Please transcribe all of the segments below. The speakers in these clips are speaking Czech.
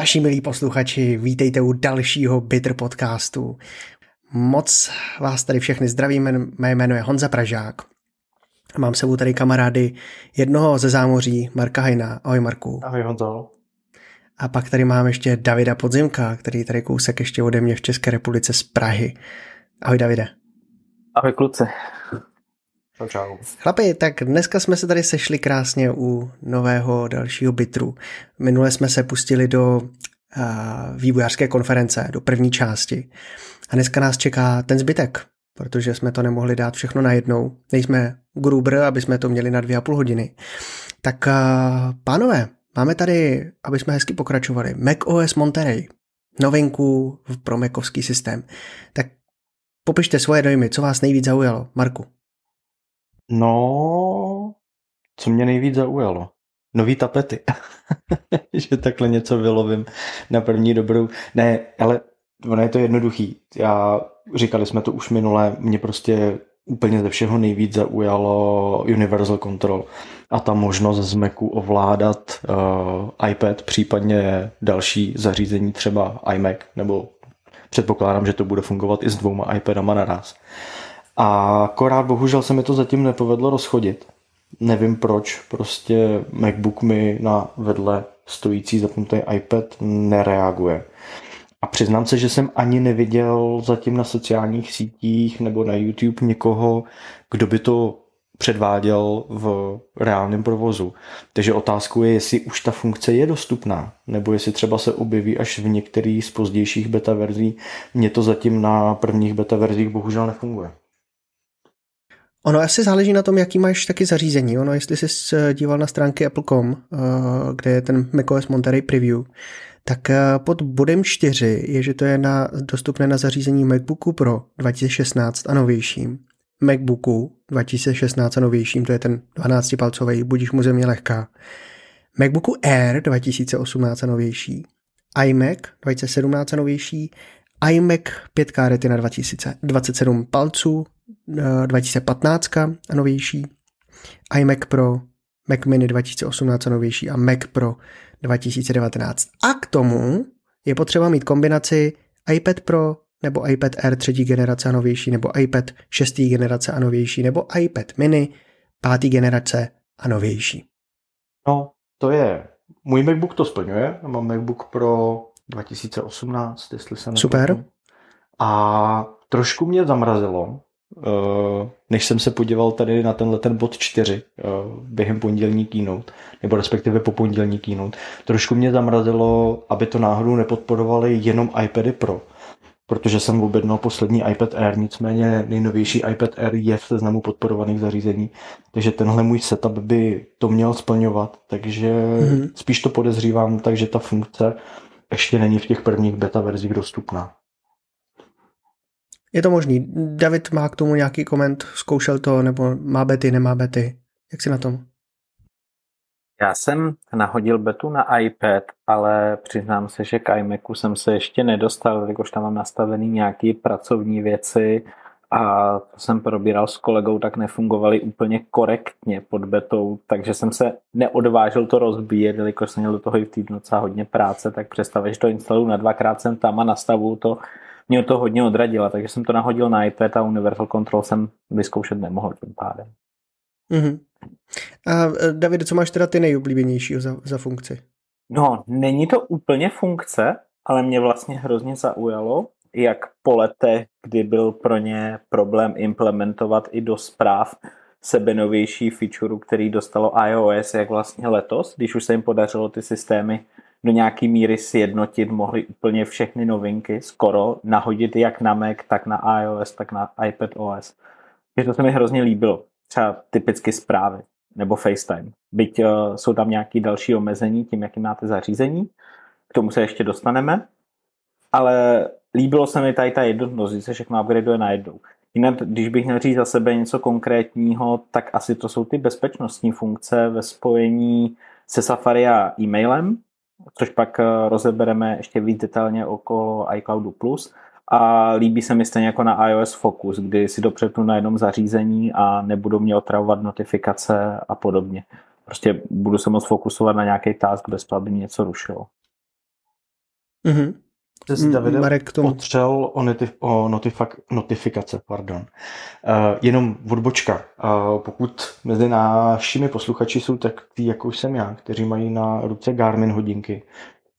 Naši milí posluchači, vítejte u dalšího Bitter podcastu. Moc vás tady všechny zdravím, mé jméno je Honza Pražák. Mám sebou tady kamarády jednoho ze zámoří, Marka Hajna. Ahoj Marku. Ahoj Honzo. A pak tady mám ještě Davida Podzimka, který tady kousek ještě ode mě v České republice z Prahy. Ahoj Davide. Ahoj kluci. Čau, čau. Chlapi, tak dneska jsme se tady sešli krásně u nového dalšího bitru. Minule jsme se pustili do uh, vývojářské konference, do první části. A dneska nás čeká ten zbytek, protože jsme to nemohli dát všechno najednou. Nejsme Gruber, aby jsme to měli na dvě a půl hodiny. Tak uh, pánové, máme tady, aby jsme hezky pokračovali, Mac OS Monterey, novinku pro Macovský systém. Tak popište svoje dojmy, co vás nejvíc zaujalo. Marku. No, co mě nejvíc zaujalo? Nový tapety. že takhle něco vylovím na první dobrou. Ne, ale ono je to jednoduchý. Já, říkali jsme to už minule, mě prostě úplně ze všeho nejvíc zaujalo Universal Control a ta možnost z Macu ovládat uh, iPad, případně další zařízení, třeba iMac, nebo předpokládám, že to bude fungovat i s dvouma iPadama naraz. A akorát bohužel se mi to zatím nepovedlo rozchodit. Nevím proč, prostě MacBook mi na vedle stojící zapnutý iPad nereaguje. A přiznám se, že jsem ani neviděl zatím na sociálních sítích nebo na YouTube někoho, kdo by to předváděl v reálném provozu. Takže otázkou je, jestli už ta funkce je dostupná, nebo jestli třeba se objeví až v některých z pozdějších beta verzí. Mně to zatím na prvních beta verzích bohužel nefunguje. Ono asi záleží na tom, jaký máš taky zařízení. Ono, jestli jsi díval na stránky Apple.com, eh, kde je ten macOS Monterey Preview, tak eh, pod bodem 4 je, že to je na, dostupné na zařízení MacBooku Pro 2016 a novějším, MacBooku 2016 a novějším, to je ten 12-palcový, budíš mu země lehká, MacBooku Air 2018 a novější, iMac 2017 a novější, iMac 5K Retina 2027 palců, 2015 eh, a novější, iMac Pro, Mac Mini 2018 a novější a Mac Pro 2019. A k tomu je potřeba mít kombinaci iPad Pro nebo iPad Air třetí generace a novější, nebo iPad šestý generace a novější, nebo iPad mini pátý generace a novější. No, to je, můj MacBook to splňuje, mám MacBook Pro 2018, jestli se Super. A trošku mě zamrazilo, Eh, než jsem se podíval tady na tenhle ten bod 4 eh, během pondělní keynote, nebo respektive po pondělní keynote, trošku mě zamrazilo, aby to náhodou nepodporovali jenom iPady Pro, protože jsem objednal poslední iPad Air, nicméně nejnovější iPad Air je v seznamu podporovaných zařízení, takže tenhle můj setup by to měl splňovat, takže mm-hmm. spíš to podezřívám, takže ta funkce ještě není v těch prvních beta verzích dostupná. Je to možný. David má k tomu nějaký koment, zkoušel to, nebo má bety, nemá bety. Jak si na tom? Já jsem nahodil betu na iPad, ale přiznám se, že k iMacu jsem se ještě nedostal, jakož tam mám nastavený nějaké pracovní věci a to jsem probíral s kolegou, tak nefungovaly úplně korektně pod betou, takže jsem se neodvážil to rozbíjet, jelikož jsem měl do toho i v týdnu docela hodně práce, tak představ, že to instaluju na dvakrát jsem tam a nastavu to mě to hodně odradila, takže jsem to nahodil na iPad a Universal Control jsem vyzkoušet nemohl tím pádem. Mm-hmm. A e, David, co máš teda ty nejoblíbenější za, za funkci? No, není to úplně funkce, ale mě vlastně hrozně zaujalo, jak po letech, kdy byl pro ně problém implementovat i do zpráv sebenovější feature, který dostalo iOS, jak vlastně letos, když už se jim podařilo ty systémy do nějaký míry sjednotit, mohli úplně všechny novinky skoro nahodit jak na Mac, tak na iOS, tak na iPad OS. Takže to se mi hrozně líbilo. Třeba typicky zprávy nebo FaceTime. Byť uh, jsou tam nějaké další omezení tím, jaký máte zařízení, k tomu se ještě dostaneme, ale líbilo se mi tady ta jednotnost, že se všechno upgradeuje na jednou. Jinak, když bych měl říct za sebe něco konkrétního, tak asi to jsou ty bezpečnostní funkce ve spojení se Safari a e-mailem, což pak eh, rozebereme ještě víc detailně okolo iCloudu+. Plus. A líbí se mi stejně jako na iOS Focus, kdy si dopřepnu na jednom zařízení a nebudu mě otravovat notifikace a podobně. Prostě budu se moc fokusovat na nějaký task bez toho, aby mě něco rušilo. Mm-hmm. S Davidem Marek tomu. otřel o, notif- o notifak- notifikace. Pardon. Uh, jenom odbočka. Uh, pokud mezi našimi posluchači jsou tak ty, jako už jsem já, kteří mají na ruce Garmin hodinky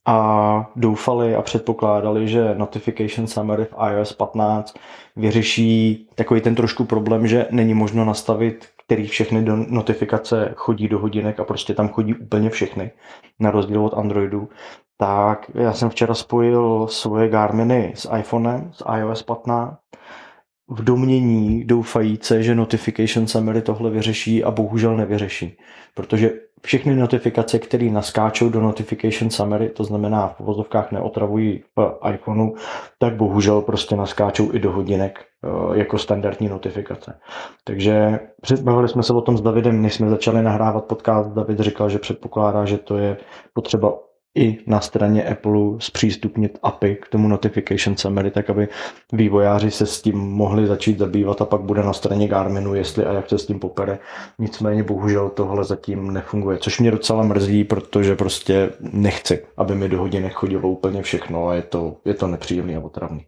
a doufali a předpokládali, že Notification Summary v iOS 15 vyřeší takový ten trošku problém, že není možno nastavit, který všechny do notifikace chodí do hodinek a prostě tam chodí úplně všechny, na rozdíl od Androidu, tak já jsem včera spojil svoje Garminy s iPhonem, s iOS 15, v domění doufajíce, že Notification Summary tohle vyřeší a bohužel nevyřeší. Protože všechny notifikace, které naskáčou do Notification Summary, to znamená v vozovkách neotravují v iPhoneu, tak bohužel prostě naskáčou i do hodinek eh, jako standardní notifikace. Takže bavili jsme se o tom s Davidem, než jsme začali nahrávat podcast. David říkal, že předpokládá, že to je potřeba i na straně Apple zpřístupnit API k tomu Notification Summary, tak aby vývojáři se s tím mohli začít zabývat a pak bude na straně Garminu, jestli a jak se s tím popere. Nicméně bohužel tohle zatím nefunguje, což mě docela mrzí, protože prostě nechci, aby mi do hodiny chodilo úplně všechno a je to, je to nepříjemný a otravný.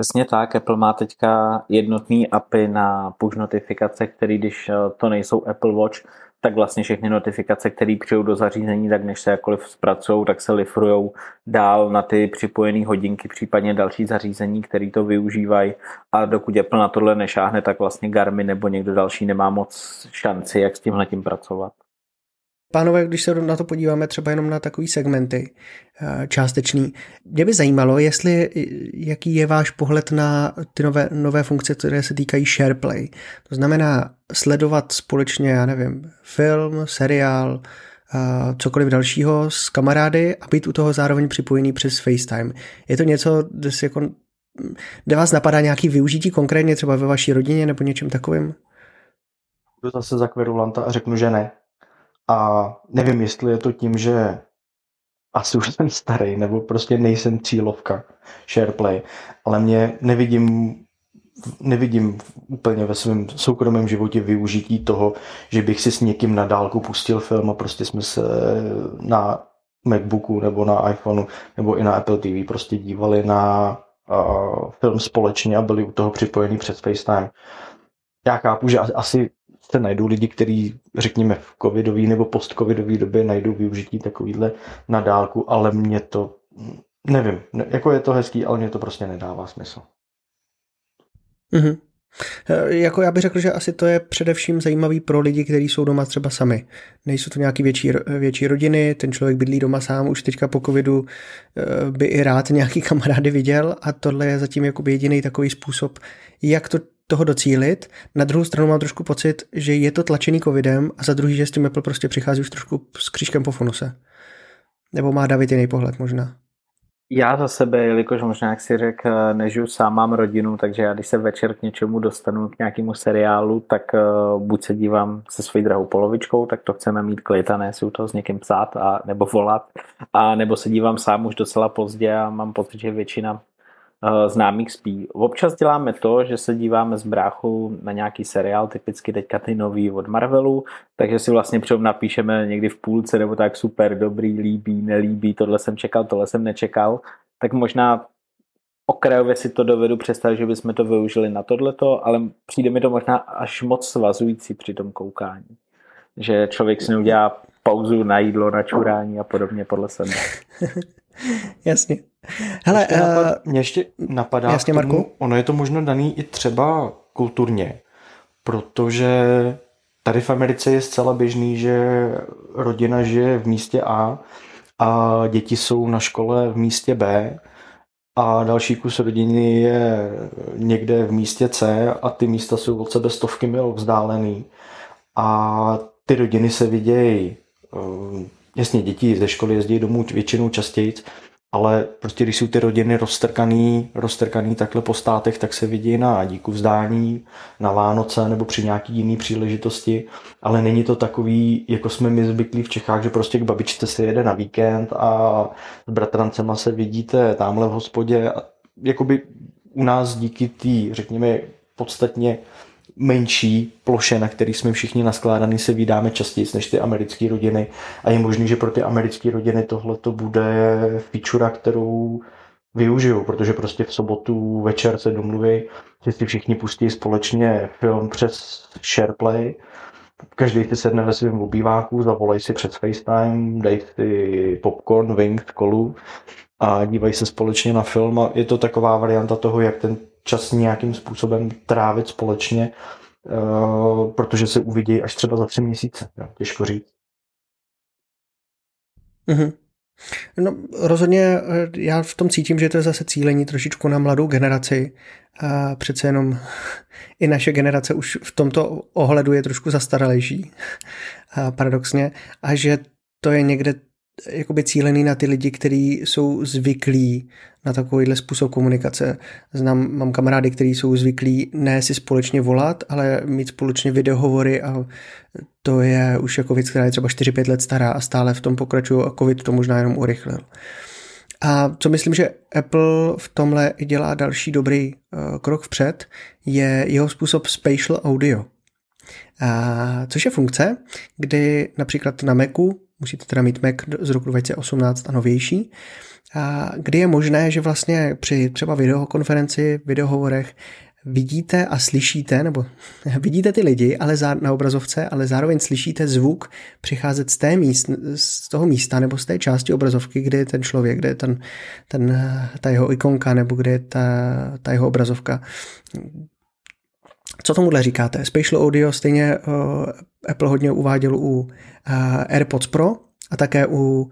Přesně tak, Apple má teďka jednotný API na push notifikace, který když eh, to nejsou Apple Watch, tak vlastně všechny notifikace, které přijou do zařízení, tak než se jakkoliv zpracují, tak se lifrujou dál na ty připojené hodinky, případně další zařízení, které to využívají. A dokud Apple na tohle nešáhne, tak vlastně Garmin nebo někdo další nemá moc šanci, jak s tímhle tím pracovat. Pánové, když se na to podíváme třeba jenom na takový segmenty eh, částečný, mě by zajímalo, jestli, jaký je váš pohled na ty nové, nové funkce, které se týkají SharePlay. To znamená sledovat společně, já nevím, film, seriál, eh, cokoliv dalšího s kamarády a být u toho zároveň připojený přes FaceTime. Je to něco, kde, jako, kde vás napadá nějaký využití konkrétně třeba ve vaší rodině nebo něčem takovým? Jdu zase za kverulanta a řeknu, že ne. A nevím, jestli je to tím, že asi už jsem starý, nebo prostě nejsem cílovka SharePlay, ale mě nevidím nevidím úplně ve svém soukromém životě využití toho, že bych si s někým na dálku pustil film a prostě jsme se na Macbooku nebo na iPhoneu nebo i na Apple TV prostě dívali na uh, film společně a byli u toho připojení přes FaceTime. Já chápu, že asi se najdou lidi, kteří, řekněme, v covidové nebo post-covidové době najdou využití takovýhle na dálku, ale mě to, nevím, jako je to hezký, ale mě to prostě nedává smysl. Mm-hmm. Jako já bych řekl, že asi to je především zajímavý pro lidi, kteří jsou doma třeba sami. Nejsou to nějaký větší, větší rodiny, ten člověk bydlí doma sám, už teďka po covidu eh, by i rád nějaký kamarády viděl a tohle je zatím jediný takový způsob, jak to toho docílit. Na druhou stranu mám trošku pocit, že je to tlačený covidem a za druhý, že s tím Apple prostě přichází už trošku s křížkem po funuse. Nebo má David jiný pohled možná? Já za sebe, jelikož možná, jak si řekl, nežiju sám, mám rodinu, takže já když se večer k něčemu dostanu, k nějakému seriálu, tak uh, buď se dívám se svojí drahou polovičkou, tak to chceme mít klid a ne si u toho s někým psát a, nebo volat, a nebo se dívám sám už docela pozdě a mám pocit, že většina známých spí. Občas děláme to, že se díváme s bráchou na nějaký seriál, typicky teďka ty nový od Marvelu, takže si vlastně předem napíšeme někdy v půlce nebo tak super, dobrý, líbí, nelíbí, tohle jsem čekal, tohle jsem nečekal, tak možná okrajově si to dovedu představit, že bychom to využili na tohleto, ale přijde mi to možná až moc svazující při tom koukání. Že člověk si neudělá pauzu na jídlo, na čurání a podobně podle sebe. Jasně. Hele, ještě napad, uh, mě ještě napadá jasně, tomu, Marku? ono je to možno daný i třeba kulturně, protože tady v Americe je zcela běžný, že rodina žije v místě A a děti jsou na škole v místě B a další kus rodiny je někde v místě C a ty místa jsou od sebe stovky mil vzdálený a ty rodiny se vidějí eh, jasně děti ze školy jezdí domů většinou častěji, ale prostě když jsou ty rodiny roztrkaný, roztrkaný takhle po státech, tak se vidí na díku vzdání, na Vánoce nebo při nějaký jiný příležitosti, ale není to takový, jako jsme my zvyklí v Čechách, že prostě k babičce se jede na víkend a s bratrancema se vidíte tamhle v hospodě. Jakoby u nás díky té, řekněme, podstatně menší ploše, na který jsme všichni naskládaný, se vydáme častěji než ty americké rodiny. A je možné, že pro ty americké rodiny tohle to bude feature, kterou využiju, protože prostě v sobotu večer se domluví, že si všichni pustí společně film přes SharePlay, každý si sedne ve svém obýváku, zavolej si přes FaceTime, dej si popcorn, wings, kolu a dívají se společně na film. A je to taková varianta toho, jak ten čas nějakým způsobem trávit společně, uh, protože se uvidí až třeba za tři měsíce. Těžko říct. Mm-hmm. No, rozhodně eh, já v tom cítím, že to je zase cílení trošičku na mladou generaci. A přece jenom i naše generace už v tomto ohledu je trošku zastaralejší, paradoxně, a že to je někde jakoby cílený na ty lidi, kteří jsou zvyklí na takovýhle způsob komunikace. Znám, mám kamarády, kteří jsou zvyklí ne si společně volat, ale mít společně videohovory a to je už jako věc, která je třeba 4-5 let stará a stále v tom pokračují a covid to možná jenom urychlil. A co myslím, že Apple v tomhle dělá další dobrý uh, krok vpřed, je jeho způsob spatial audio. A, což je funkce, kdy například na Macu musíte teda mít Mac z roku 2018 a novější, a kdy je možné, že vlastně při třeba videokonferenci, videohovorech vidíte a slyšíte, nebo vidíte ty lidi ale na obrazovce, ale zároveň slyšíte zvuk přicházet z, té míst, z toho místa nebo z té části obrazovky, kde je ten člověk, kde je ten, ten, ta jeho ikonka nebo kde je ta, ta jeho obrazovka. Co tomuhle říkáte? Spatial audio stejně uh, Apple hodně uváděl u uh, AirPods Pro a také u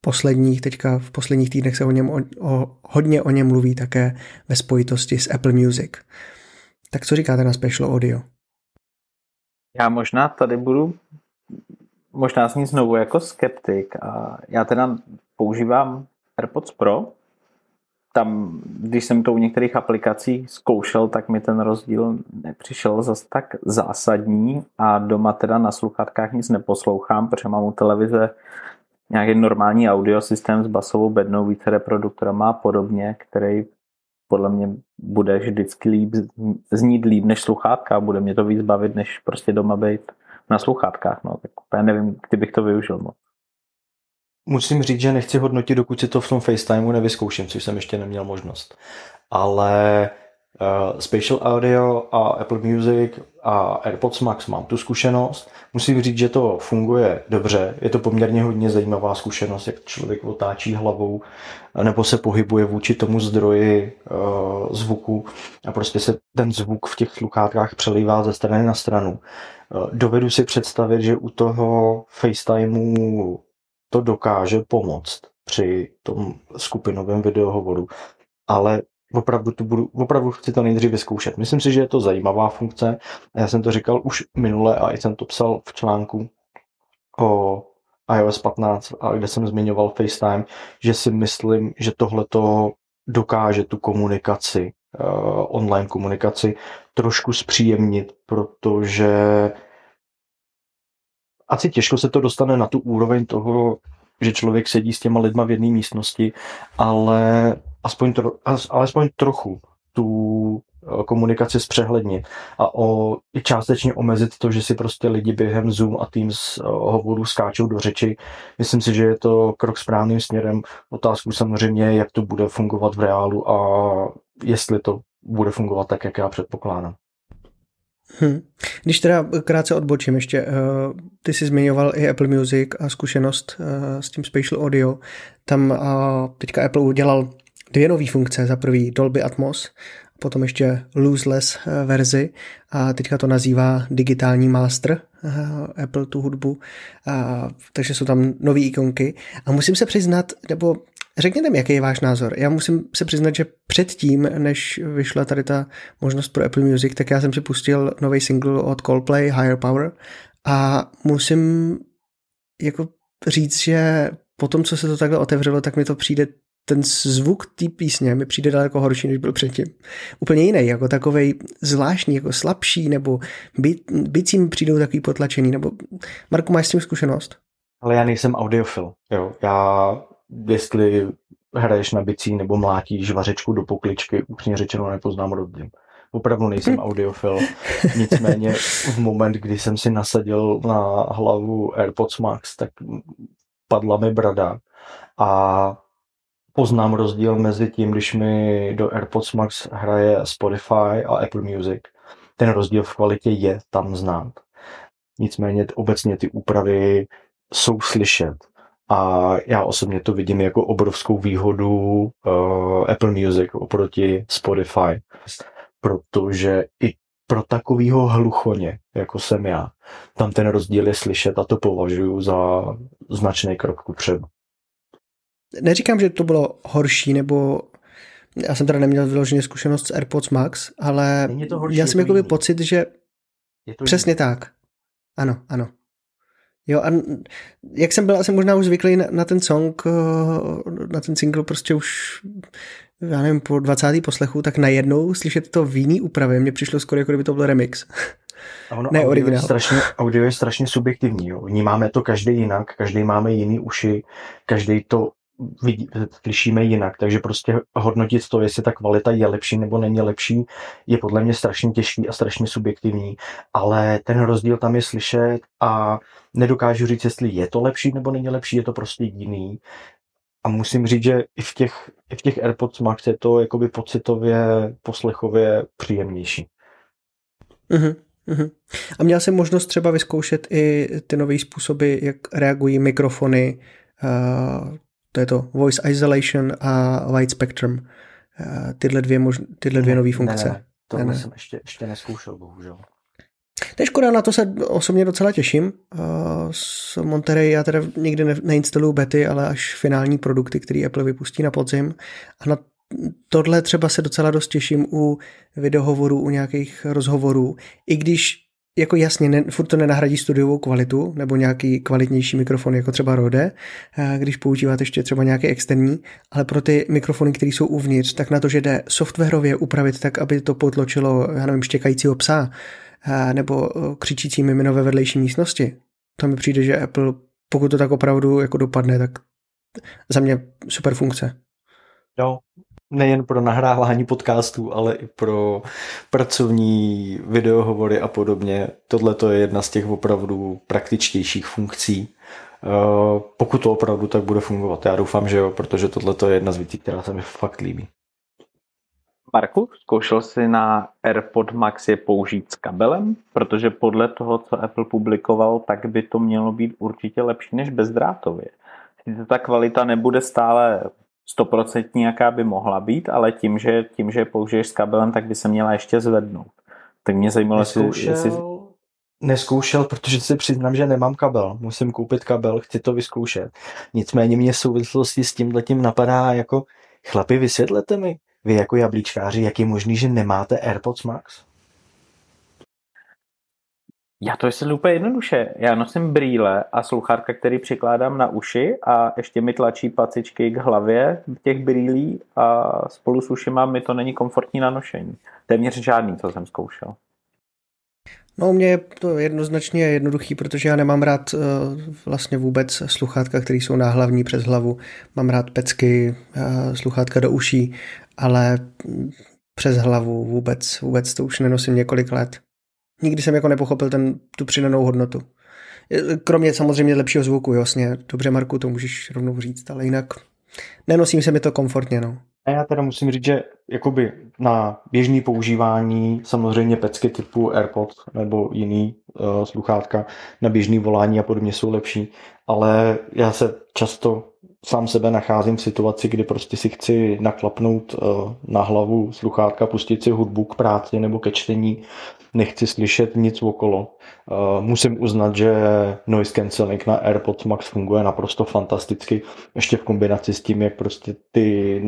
posledních, teďka v posledních týdnech se o něm o, o, hodně o něm mluví také ve spojitosti s Apple Music. Tak co říkáte na Special Audio? Já možná tady budu možná zní znovu jako skeptik a já teda používám AirPods Pro tam, když jsem to u některých aplikací zkoušel, tak mi ten rozdíl nepřišel zase tak zásadní a doma teda na sluchátkách nic neposlouchám, protože mám u televize nějaký normální audio systém s basovou bednou, více reproduktorama a podobně, který podle mě bude vždycky líp, znít líp než sluchátka a bude mě to víc bavit, než prostě doma být na sluchátkách. No, tak úplně nevím, kdybych to využil moc. Musím říct, že nechci hodnotit, dokud si to v tom FaceTimeu nevyzkouším, což jsem ještě neměl možnost. Ale uh, Spatial Audio a Apple Music a AirPods Max mám tu zkušenost. Musím říct, že to funguje dobře. Je to poměrně hodně zajímavá zkušenost, jak člověk otáčí hlavou nebo se pohybuje vůči tomu zdroji uh, zvuku a prostě se ten zvuk v těch sluchátkách přelívá ze strany na stranu. Uh, dovedu si představit, že u toho FaceTimeu to dokáže pomoct při tom skupinovém videohovoru, ale opravdu, tu budu, opravdu chci to nejdřív vyzkoušet. Myslím si, že je to zajímavá funkce. Já jsem to říkal už minule a i jsem to psal v článku o iOS 15, kde jsem zmiňoval FaceTime, že si myslím, že tohle to dokáže tu komunikaci, uh, online komunikaci trošku zpříjemnit, protože asi těžko se to dostane na tu úroveň toho, že člověk sedí s těma lidma v jedné místnosti, ale aspoň, tro, alespoň trochu tu eh, komunikaci zpřehlednit a o, i částečně omezit to, že si prostě lidi během Zoom a Teams eh, hovoru skáčou do řeči. Myslím si, že je to krok správným směrem. Otázku samozřejmě, jak to bude fungovat v reálu a jestli to bude fungovat tak, jak já předpokládám. Hmm. Když teda krátce odbočím ještě, uh, ty jsi zmiňoval i Apple Music a zkušenost uh, s tím Spatial Audio. Tam teďka Apple udělal dvě nové funkce. Za prvý Dolby Atmos, potom ještě lossless verzi. A teďka to nazývá digitální master Apple tu hudbu, a, takže jsou tam nové ikonky. A musím se přiznat, nebo Řekněte mi, jaký je váš názor. Já musím se přiznat, že předtím, než vyšla tady ta možnost pro Apple Music, tak já jsem si pustil nový single od Coldplay, Higher Power, a musím jako říct, že po tom, co se to takhle otevřelo, tak mi to přijde ten zvuk té písně mi přijde daleko horší, než byl předtím. Úplně jiný, jako takový zvláštní, jako slabší, nebo bycí mi přijdou takový potlačený, nebo Marku, máš s tím zkušenost? Ale já nejsem audiofil, jo. Já jestli hraješ na bicí nebo mlátíš vařečku do pokličky, upřímně řečeno nepoznám rozdíl. Opravdu nejsem audiofil. Nicméně v moment, kdy jsem si nasadil na hlavu AirPods Max, tak padla mi brada a poznám rozdíl mezi tím, když mi do AirPods Max hraje Spotify a Apple Music. Ten rozdíl v kvalitě je tam znát. Nicméně obecně ty úpravy jsou slyšet. A já osobně to vidím jako obrovskou výhodu uh, Apple Music oproti Spotify, protože i pro takového hluchoně, jako jsem já, tam ten rozdíl je slyšet a to považuji za značný krok kupředu. Neříkám, že to bylo horší, nebo já jsem teda neměl vyloženě zkušenost s AirPods Max, ale horší, já jsem jakoby pocit, že je to přesně jiný. tak. Ano, ano. Jo, a jak jsem byl asi možná už zvyklý na, na ten song, eh, na ten single prostě už, já nevím, po 20. poslechu, tak najednou slyšet to v jiný úpravě, mně přišlo skoro, jako kdyby to byl remix. A ono, ne, audio, originál. Je strašně, audio je strašně subjektivní. Jo. Vnímáme to každý jinak, každý máme jiný uši, každý to vidí, slyšíme jinak, takže prostě hodnotit to, jestli ta kvalita je lepší nebo není lepší, je podle mě strašně těžký a strašně subjektivní, ale ten rozdíl tam je slyšet a nedokážu říct, jestli je to lepší nebo není lepší, je to prostě jiný. A musím říct, že i v těch, i v těch AirPods Max je to jakoby pocitově, poslechově příjemnější. Uh-huh. Uh-huh. A měl jsem možnost třeba vyzkoušet i ty nové způsoby, jak reagují mikrofony, uh, to je to Voice Isolation a Wide Spectrum. Uh, tyhle dvě, mož, tyhle dvě nové funkce. Ne, ne, to ne, jsem ještě, ještě neskoušel, bohužel. To je škoda, na to se osobně docela těším. S Monterey já teda nikdy ne, neinstaluju bety, ale až finální produkty, které Apple vypustí na podzim. A na tohle třeba se docela dost těším u videohovorů, u nějakých rozhovorů. I když jako jasně, ne, furt to nenahradí studiovou kvalitu nebo nějaký kvalitnější mikrofon, jako třeba Rode, eh, když používáte ještě třeba nějaký externí, ale pro ty mikrofony, které jsou uvnitř, tak na to, že jde softwarově upravit tak, aby to potločilo, já nevím, štěkajícího psa, eh, nebo eh, křičící mimino ve vedlejší místnosti. To mi přijde, že Apple, pokud to tak opravdu jako dopadne, tak za mě super funkce. Jo, nejen pro nahrávání podcastů, ale i pro pracovní videohovory a podobně. Tohle to je jedna z těch opravdu praktičtějších funkcí. Eh, pokud to opravdu tak bude fungovat. Já doufám, že jo, protože tohle je jedna z věcí, která se mi fakt líbí. Marku, zkoušel jsi na AirPod Max je použít s kabelem? Protože podle toho, co Apple publikoval, tak by to mělo být určitě lepší než bezdrátově. Ta kvalita nebude stále stoprocentní, jaká by mohla být, ale tím, že, tím, že použiješ s kabelem, tak by se měla ještě zvednout. Tak mě zajímalo, Neskoušel, jestli... Neskoušel, protože si přiznám, že nemám kabel. Musím koupit kabel, chci to vyzkoušet. Nicméně mě v souvislosti s tím letím napadá jako chlapi, vysvětlete mi, vy jako jablíčkáři, jak je možný, že nemáte AirPods Max? Já to jsem úplně jednoduše. Já nosím brýle a sluchátka, který přikládám na uši a ještě mi tlačí pacičky k hlavě těch brýlí a spolu s ušima mi to není komfortní na nošení. Téměř žádný, co jsem zkoušel. No, mě je to jednoznačně jednoduchý, protože já nemám rád uh, vlastně vůbec sluchátka, které jsou náhlavní přes hlavu. Mám rád pecky, uh, sluchátka do uší, ale přes hlavu vůbec, vůbec to už nenosím několik let. Nikdy jsem jako nepochopil ten, tu přidanou hodnotu. Kromě samozřejmě lepšího zvuku, jasně. Dobře, Marku, to můžeš rovnou říct, ale jinak nenosím se mi to komfortně, no. A já teda musím říct, že jakoby na běžný používání samozřejmě pecky typu AirPods nebo jiný uh, sluchátka na běžný volání a podobně jsou lepší, ale já se často sám sebe nacházím v situaci, kdy prostě si chci naklapnout uh, na hlavu sluchátka, pustit si hudbu k práci nebo ke čtení nechci slyšet nic okolo. Uh, musím uznat, že noise cancelling na AirPods Max funguje naprosto fantasticky, ještě v kombinaci s tím, jak prostě ty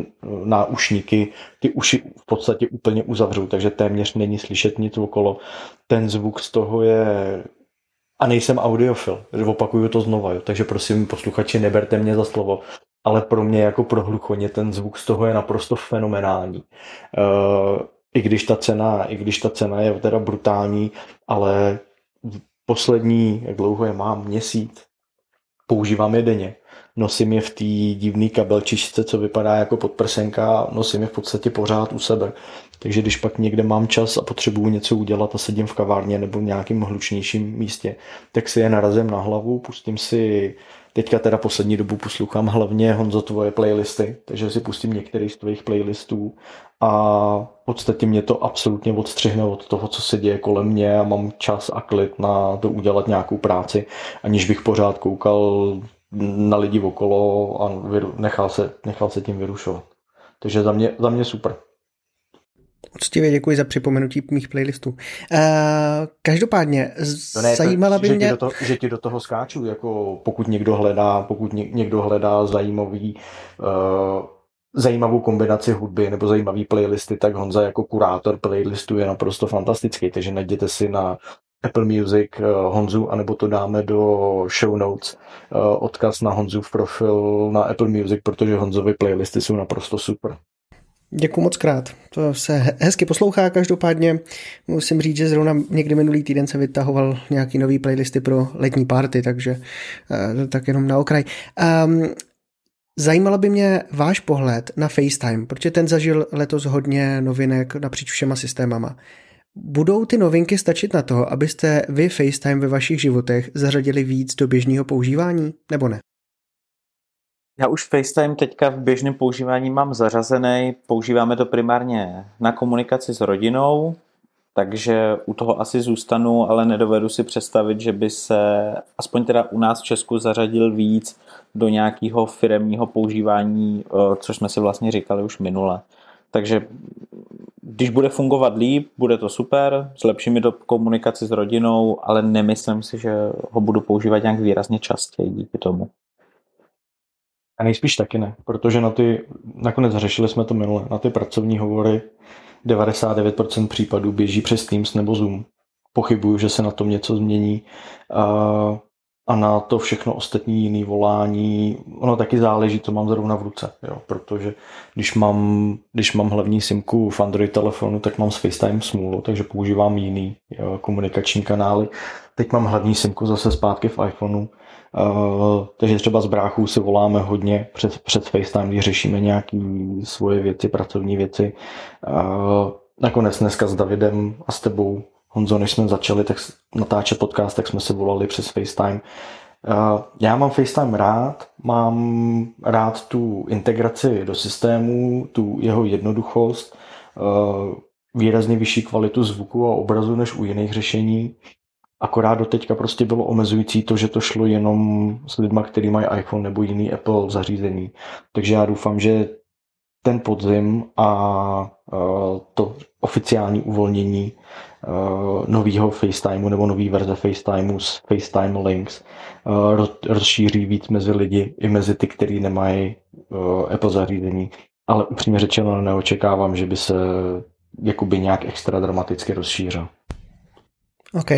náušníky ty uši v podstatě úplně uzavřou, takže téměř není slyšet nic okolo. Ten zvuk z toho je a nejsem audiofil, opakuju to znova, jo. takže prosím posluchači, neberte mě za slovo, ale pro mě jako pro hluchoně ten zvuk z toho je naprosto fenomenální. Uh, i když ta cena, i když ta cena je teda brutální, ale poslední, jak dlouho je mám, měsíc, používám je denně. nosím je v té divné kabelčičce, co vypadá jako podprsenka, nosím je v podstatě pořád u sebe. Takže když pak někde mám čas a potřebuju něco udělat a sedím v kavárně nebo v nějakém hlučnějším místě, tak si je narazím na hlavu, pustím si Teďka teda poslední dobu poslouchám hlavně Honzo tvoje playlisty, takže si pustím některý z tvých playlistů a v podstatě mě to absolutně odstřihne od toho, co se děje kolem mě a mám čas a klid na to udělat nějakou práci, aniž bych pořád koukal na lidi okolo a nechal se, nechal se tím vyrušovat. Takže za mě, za mě super. Poctivě děkuji za připomenutí mých playlistů. Uh, každopádně, no ne, zajímala by že mě... Ti do toho, že ti do toho skáču, jako pokud někdo hledá, pokud někdo hledá zajímavý, uh, zajímavou kombinaci hudby nebo zajímavý playlisty, tak Honza jako kurátor playlistu je naprosto fantastický, takže najděte si na Apple Music uh, Honzu, anebo to dáme do show notes, odkaz na Honzu v profil na Apple Music, protože Honzovy playlisty jsou naprosto super. Děkuji moc krát. To se hezky poslouchá každopádně. Musím říct, že zrovna někdy minulý týden se vytahoval nějaký nový playlisty pro letní party, takže eh, tak jenom na okraj. Um, Zajímalo by mě váš pohled na FaceTime, protože ten zažil letos hodně novinek napříč všema systémama. Budou ty novinky stačit na to, abyste vy FaceTime ve vašich životech zařadili víc do běžného používání, nebo ne? Já už FaceTime teďka v běžném používání mám zařazený. Používáme to primárně na komunikaci s rodinou, takže u toho asi zůstanu, ale nedovedu si představit, že by se aspoň teda u nás v Česku zařadil víc do nějakého firemního používání, eh, což jsme si vlastně říkali už minule. Takže když bude fungovat líp, bude to super, zlepší mi to komunikaci s rodinou, ale nemyslím si, že ho budu používat nějak výrazně častěji díky tomu. A nejspíš taky ne, protože na ty, nakonec řešili jsme to minule, na ty pracovní hovory 99% případů běží přes Teams nebo Zoom. Pochybuju, že se na tom něco změní a, a na to všechno ostatní jiný volání, ono taky záleží, co mám zrovna v ruce, jo, protože když mám, když mám hlavní simku v Android telefonu, tak mám s FaceTime smůlu, takže používám jiný jo, komunikační kanály. Teď mám hlavní simku zase zpátky v iPhoneu, Uh, takže třeba z bráchů si voláme hodně přes, přes FaceTime, když řešíme nějaké svoje věci, pracovní věci. Uh, nakonec dneska s Davidem a s tebou, Honzo, než jsme začali tak natáčet podcast, tak jsme si volali přes FaceTime. Uh, já mám FaceTime rád, mám rád tu integraci do systému, tu jeho jednoduchost, výrazně vyšší kvalitu zvuku a obrazu než u jiných řešení. Akorát do teďka prostě bylo omezující to, že to šlo jenom s lidma, kteří mají iPhone nebo jiný Apple zařízení. Takže já doufám, že ten podzim a to oficiální uvolnění nového FaceTimeu nebo nový verze FaceTimeu s FaceTime Links rozšíří víc mezi lidi i mezi ty, kteří nemají Apple zařízení. Ale upřímně řečeno neočekávám, že by se jakoby nějak extra dramaticky rozšířil. OK,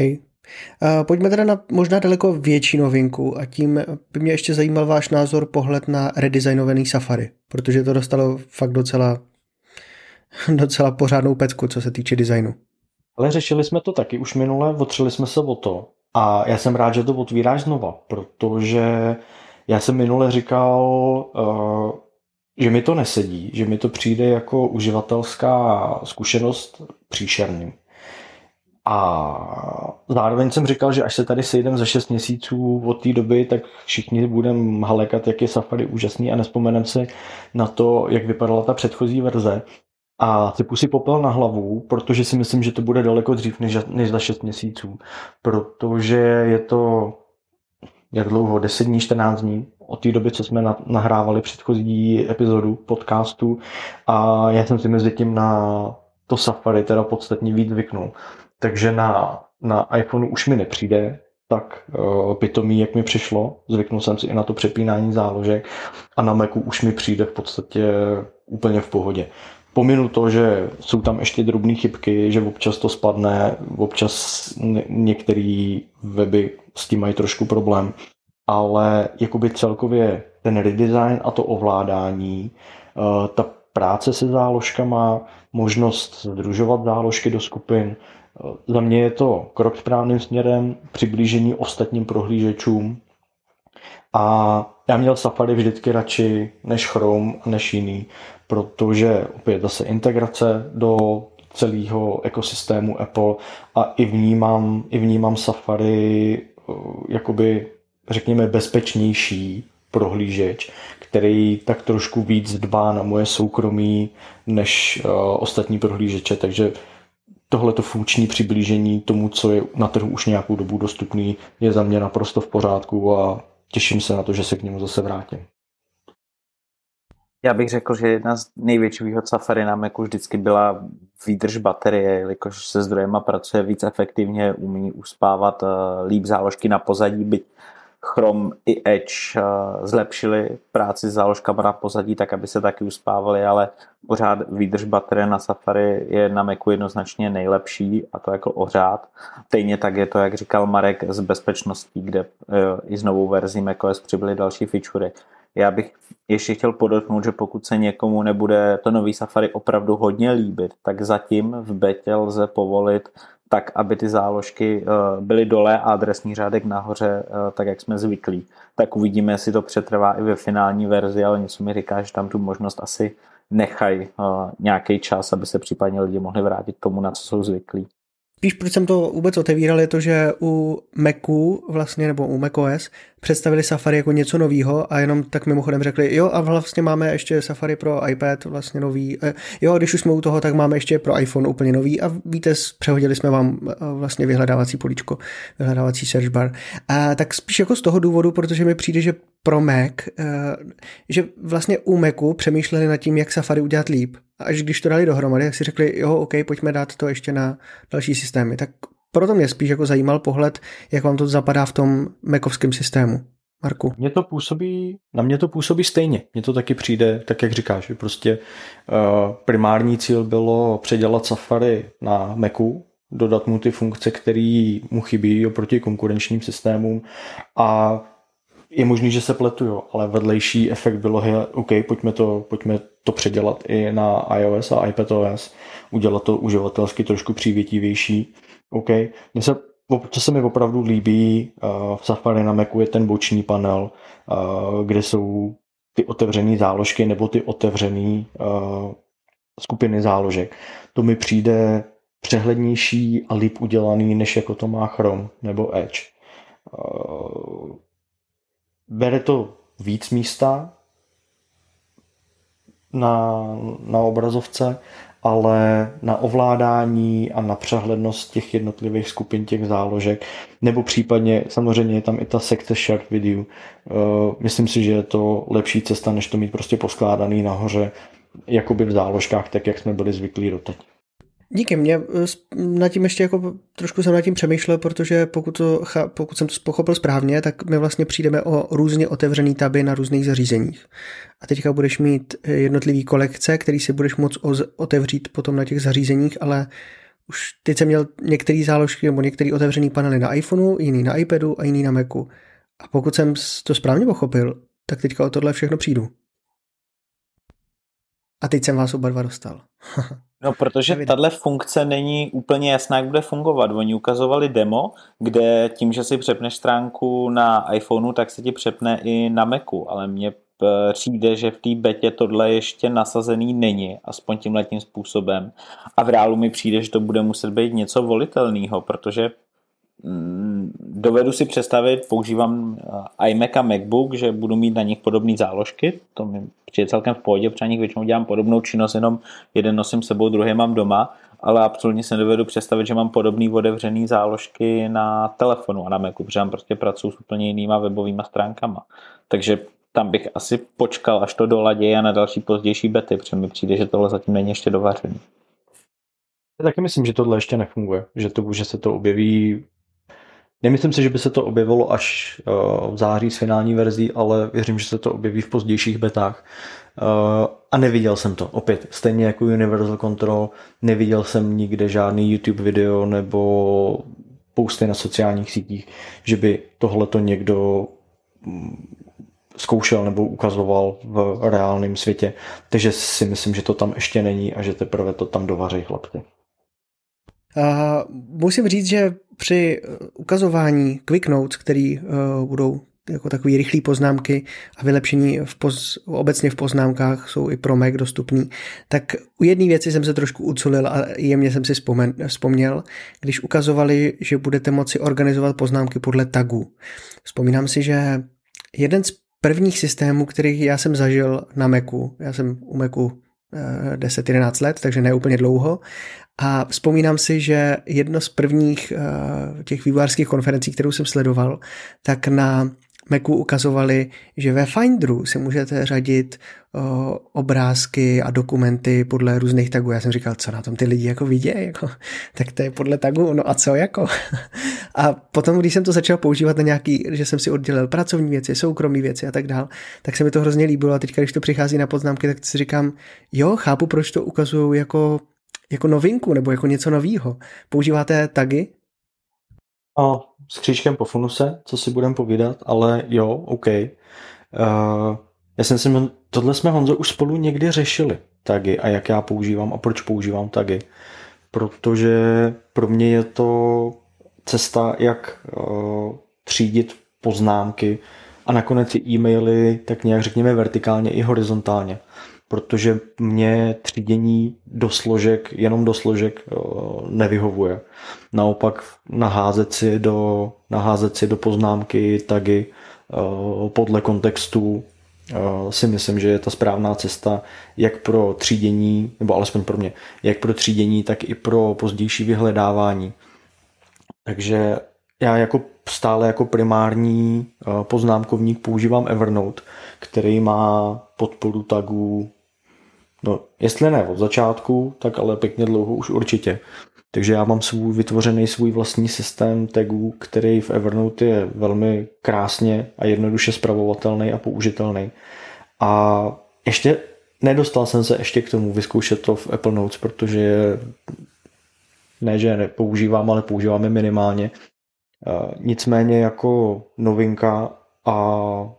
Pojďme teda na možná daleko větší novinku a tím by mě ještě zajímal váš názor, pohled na redesignovaný Safari, protože to dostalo fakt docela, docela pořádnou pecku, co se týče designu. Ale řešili jsme to taky už minule, otřeli jsme se o to a já jsem rád, že to otvíráš znova, protože já jsem minule říkal, uh, že mi to nesedí, že mi to přijde jako uživatelská zkušenost příšerný. A zároveň jsem říkal, že až se tady sejdem za 6 měsíců od té doby, tak všichni budeme halekat, jak je Safari úžasný a nespomenem si na to, jak vypadala ta předchozí verze. A typu si popel na hlavu, protože si myslím, že to bude daleko dřív než, než za 6 měsíců. Protože je to jak dlouho, 10 dní, 14 dní od té doby, co jsme nahrávali předchozí epizodu podcastu a já jsem si mezi tím na to Safari teda podstatně víc zvyknul takže na, na iPhoneu už mi nepřijde tak uh, pitomý, jak mi přišlo. Zvyknul jsem si i na to přepínání záložek a na Macu už mi přijde v podstatě úplně v pohodě. Pominu to, že jsou tam ještě drobné chybky, že občas to spadne, občas některé weby s tím mají trošku problém, ale jakoby celkově ten redesign a to ovládání, uh, ta práce se záložkama, možnost združovat záložky do skupin, za mě je to krok správným směrem, přiblížení ostatním prohlížečům. A já měl Safari vždycky radši než Chrome a než jiný, protože opět zase integrace do celého ekosystému Apple a i vnímám, i vnímám Safari eh, jakoby řekněme bezpečnější prohlížeč, který tak trošku víc dbá na moje soukromí než uh, ostatní prohlížeče, takže tohleto funkční přiblížení tomu, co je na trhu už nějakou dobu dostupný, je za mě naprosto v pořádku a těším se na to, že se k němu zase vrátím. Já bych řekl, že jedna z největších výhod Safari na Macu vždycky byla výdrž baterie, jelikož se zdrojema pracuje víc efektivně, umí uspávat eh, líp záložky na pozadí, byť Chrome i Edge eh, zlepšili práci s záložkama na pozadí, tak aby se taky uspávali, ale pořád výdrž baterie na Safari je na Macu jednoznačně nejlepší a to jako ořád. Stejně tak je to, jak říkal Marek, z bezpečností, kde eh, i s novou verzí macOS přibyly další featurey. Já bych ještě chtěl podotknout, že pokud se někomu nebude to nový Safari opravdu hodně líbit, tak zatím v betě lze povolit tak, aby ty záložky eh, byly dole a adresní řádek nahoře, eh, tak jak jsme zvyklí. Tak uvidíme, jestli to přetrvá i ve finální verzi, ale něco mi říká, že tam tu možnost asi nechají eh, nějaký čas, aby se případně lidi mohli vrátit tomu, na co jsou zvyklí. Spíš proč jsem to vůbec otevíral, je to, že u Macu vlastně, nebo u macOS představili Safari jako něco nového a jenom tak mimochodem řekli, jo a vlastně máme ještě Safari pro iPad vlastně nový, eh, jo když už jsme u toho, tak máme ještě pro iPhone úplně nový a víte, přehodili jsme vám eh, vlastně vyhledávací políčko, vyhledávací search bar. A tak spíš jako z toho důvodu, protože mi přijde, že pro Mac, eh, že vlastně u Macu přemýšleli nad tím, jak Safari udělat líp. A až když to dali dohromady, tak si řekli, jo, OK, pojďme dát to ještě na další systémy. Tak proto mě spíš jako zajímal pohled, jak vám to zapadá v tom Macovském systému. Marku. Mně to působí, na mě to působí stejně. Mně to taky přijde, tak jak říkáš, že prostě uh, primární cíl bylo předělat Safari na Macu, dodat mu ty funkce, které mu chybí oproti konkurenčním systémům a je možný, že se pletu, jo, ale vedlejší efekt bylo, že OK, pojďme to, pojďme to předělat i na iOS a iPadOS, udělat to uživatelsky trošku přívětivější. OK, mně se, co se mi opravdu líbí uh, v Safari na Macu je ten boční panel, uh, kde jsou ty otevřené záložky nebo ty otevřené uh, skupiny záložek. To mi přijde přehlednější a líp udělaný, než jako to má Chrome nebo Edge. Bere to víc místa na, na obrazovce, ale na ovládání a na přehlednost těch jednotlivých skupin těch záložek, nebo případně samozřejmě je tam i ta sekce shared video. Uh, myslím si, že je to lepší cesta, než to mít prostě poskládaný nahoře, jakoby v záložkách, tak jak jsme byli zvyklí doteď. Díky, mě eh, nad tím ještě jako trošku jsem nad tím přemýšlel, protože pokud, to, pokud jsem to pochopil správně, tak my vlastně přijdeme o různě otevřený taby na různých zařízeních. A teďka budeš mít eh, jednotlivý kolekce, který si budeš moct otevřít potom na těch zařízeních, ale už teď jsem měl některé záložky nebo některé otevřené panely na iPhoneu, jiný na iPadu a jiný na Macu. A pokud jsem to správně pochopil, tak teďka o tohle všechno přijdu. A teď jsem vás oba dva dostal. No, protože tahle funkce není úplně jasná, jak bude fungovat. Oni ukazovali demo, kde tím, že si přepneš stránku na iPhoneu, tak se ti přepne i na Macu, ale mně přijde, že v té betě tohle ještě nasazený není, aspoň tím letním způsobem. A v reálu mi přijde, že to bude muset být něco volitelného, protože mm, dovedu si představit, používám eh, iMac a MacBook, že budu mít na nich podobné záložky, to mi přijde celkem v pohodě, protože na nich většinou dělám podobnou činnost, jenom jeden nosím sebou, druhý mám doma, ale absolutně se nedovedu představit, že mám podobný otevřený záložky na telefonu a na Macu, protože tam prostě pracuji s úplně jinýma webovými stránkama. Takže tam bych asi počkal, až to doladěje a na další pozdější bety, protože mi přijde, že tohle zatím není ještě dovařený. Já taky myslím, že tohle ještě nefunguje, že to, že se to objeví Nemyslím si, že by se to objevilo až eh, v září s finální verzí, ale věřím, že se to objeví v pozdějších betách. Eh, a neviděl jsem to. Opět, stejně jako Universal Control, neviděl jsem nikde žádný YouTube video nebo posty na sociálních sítích, že by tohle to někdo mm, zkoušel nebo ukazoval v reálném světě. Takže si myslím, že to tam ještě není a že teprve to tam dovaří chlapci. Uh, musím říct, že při ukazování quick notes, které uh, budou jako takový rychlý poznámky a vylepšení v poz, obecně v poznámkách jsou i pro Mac dostupný, tak u jedné věci jsem se trošku uculil a jemně jsem si vzpomen, vzpomněl, když ukazovali, že budete moci organizovat poznámky podle tagů. Vzpomínám si, že jeden z prvních systémů, kterých já jsem zažil na Macu, já jsem u Macu 10-11 eh, let, takže ne úplně dlouho. A vzpomínám si, že jedno z prvních eh, těch vývojářských konferencí, kterou jsem sledoval, tak na Macu ukazovali, že ve Finderu si můžete řadit o, obrázky a dokumenty podle různých tagů. Já jsem říkal, co na tom ty lidi jako vidí, jako, tak to je podle tagu, no a co jako. a potom, když jsem to začal používat na nějaký, že jsem si oddělil pracovní věci, soukromí věci a tak dál, tak se mi to hrozně líbilo a teď, když to přichází na poznámky, tak si říkám, jo, chápu, proč to ukazují jako, jako novinku nebo jako něco novýho. Používáte tagy? A s křížkem po funuse, co si budem povídat, ale jo, OK. Uh, já jsem si, tohle jsme Honzo už spolu někdy řešili, tagy a jak já používám a proč používám tagy. Protože pro mě je to cesta, jak uh, třídit poznámky a nakonec i e-maily tak nějak řekněme vertikálně i horizontálně protože mě třídění do složek, jenom do složek eh, nevyhovuje. Naopak naházet si do, naházet si do poznámky, tagy eh, podle kontextu eh, si myslím, že je ta správná cesta jak pro třídění, nebo alespoň pro mě, jak pro třídění, tak i pro pozdější vyhledávání. Takže já jako stále jako primární poznámkovník používám Evernote, který má podporu tagů No, jestli ne od začátku, tak ale pěkně dlouho už určitě. Takže já mám svůj vytvořený svůj vlastní systém tagů, který v Evernote je velmi krásně a jednoduše zpravovatelný a použitelný. A ještě nedostal jsem se ještě k tomu vyzkoušet to v Apple Notes, protože ne, že nepoužívám, ale používám je minimálně. Nicméně jako novinka a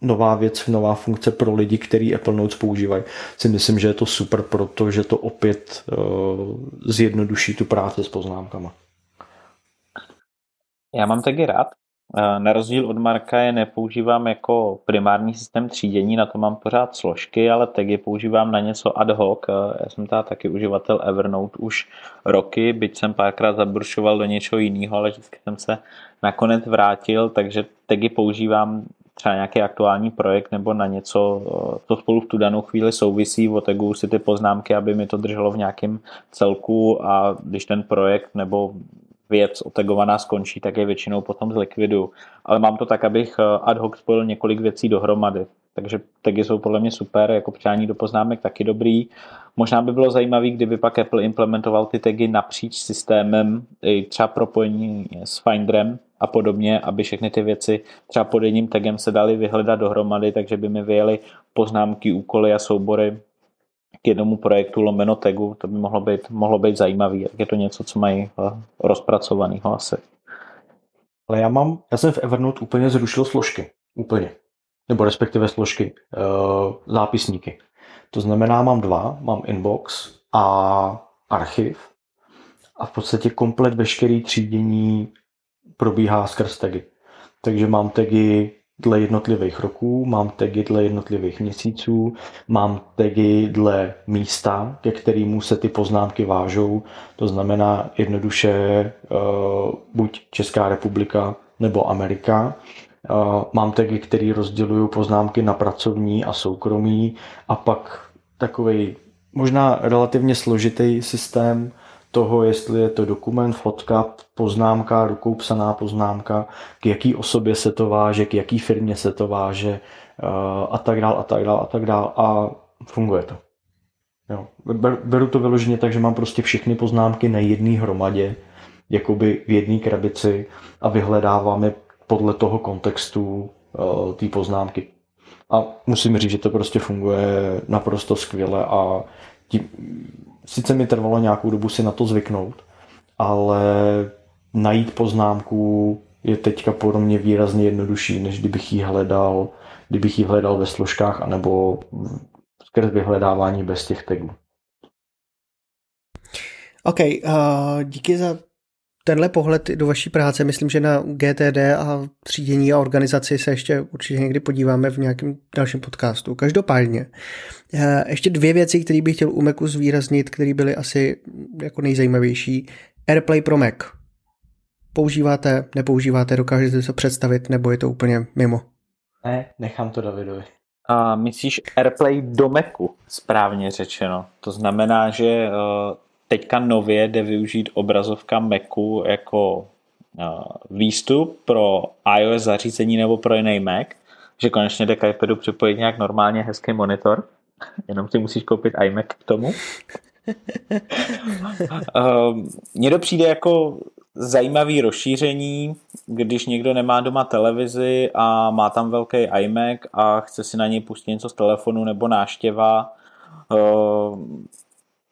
nová věc, nová funkce pro lidi, kteří Apple Notes používají. Si myslím, že je to super, protože to opět uh, zjednoduší tu práci s poznámkama. Já mám taky rád. Eh, na rozdíl od Marka je nepoužívám jako primární systém třídění, na to mám pořád složky, ale tagy používám na něco ad hoc. Eh, já jsem teda taky uživatel Evernote už roky, byť jsem párkrát zabrušoval do něčeho jiného, ale vždycky jsem se nakonec vrátil, takže tagy používám třeba nějaký aktuální projekt nebo na něco, to spolu v tu danou chvíli souvisí, oteguju si ty poznámky, aby mi to drželo v nějakém celku a když ten projekt nebo věc otegovaná skončí, tak je většinou potom zlikvidu. Ale mám to tak, abych eh, ad hoc spojil několik věcí dohromady. Takže tagy jsou podle mě super, jako přání do poznámek taky dobrý. Možná by bylo zajímavé, kdyby pak Apple implementoval ty tagy napříč systémem, i třeba propojení s Finderem a podobně, aby všechny ty věci třeba pod jedním tagem se daly vyhledat dohromady, takže by mi vyjeli poznámky, úkoly a soubory k jednomu projektu lomeno tagu, to by mohlo být, mohlo být zajímavý, je to něco, co mají eh, rozpracovaného asi. Ale já mám, já jsem v Evernote úplně zrušil složky. Úplně. Nebo respektive složky, uh, zápisníky. To znamená, mám dva, mám inbox a archiv a v podstatě komplet veškerý třídění probíhá skrz tagy. Takže mám tagy dle jednotlivých roků, mám tagy dle jednotlivých měsíců, mám tagy dle místa, ke kterému se ty poznámky vážou. To znamená jednoduše uh, buď Česká republika nebo Amerika. Uh, mám tagy, které rozdělují poznámky na pracovní a soukromí a pak takový možná relativně složitý systém toho, jestli je to dokument, fotka, poznámka, rukou psaná poznámka, k jaký osobě se to váže, k jaký firmě se to váže eh, a tak dál a tak dál a tak dál a funguje to. Jo. Beru to vyloženě tak, že mám prostě všechny poznámky na jedné hromadě, jakoby v jedné krabici a vyhledávám je podle toho kontextu uh, té poznámky. A musím říct, že to prostě funguje naprosto skvěle a tím, sice mi trvalo nějakou dobu si na to zvyknout, ale najít poznámku je teďka pro mě výrazně jednodušší, než kdybych ji hledal, kdybych ji hledal ve složkách anebo skrz vyhledávání bez těch tagů. OK, uh, díky za tenhle pohled do vaší práce, myslím, že na GTD a třídění a organizaci se ještě určitě někdy podíváme v nějakém dalším podcastu. Každopádně, eh, ještě dvě věci, které bych chtěl u Macu zvýraznit, které byly asi jako nejzajímavější. AirPlay pro Mac. Používáte, nepoužíváte, dokážete se představit, nebo je to úplně mimo? Ne, nechám to Davidovi. A myslíš AirPlay do Macu, správně řečeno. To znamená, že eh, teďka nově jde využít obrazovka Macu jako eh, výstup pro iOS zařízení nebo pro jiný Mac, že konečně jde k iPadu připojit nějak normálně hezký monitor, jenom si musíš koupit iMac k tomu. Ehm, mně to přijde jako zajímavý rozšíření, když někdo nemá doma televizi a má tam velký iMac a chce si na něj pustit něco z telefonu nebo náštěva.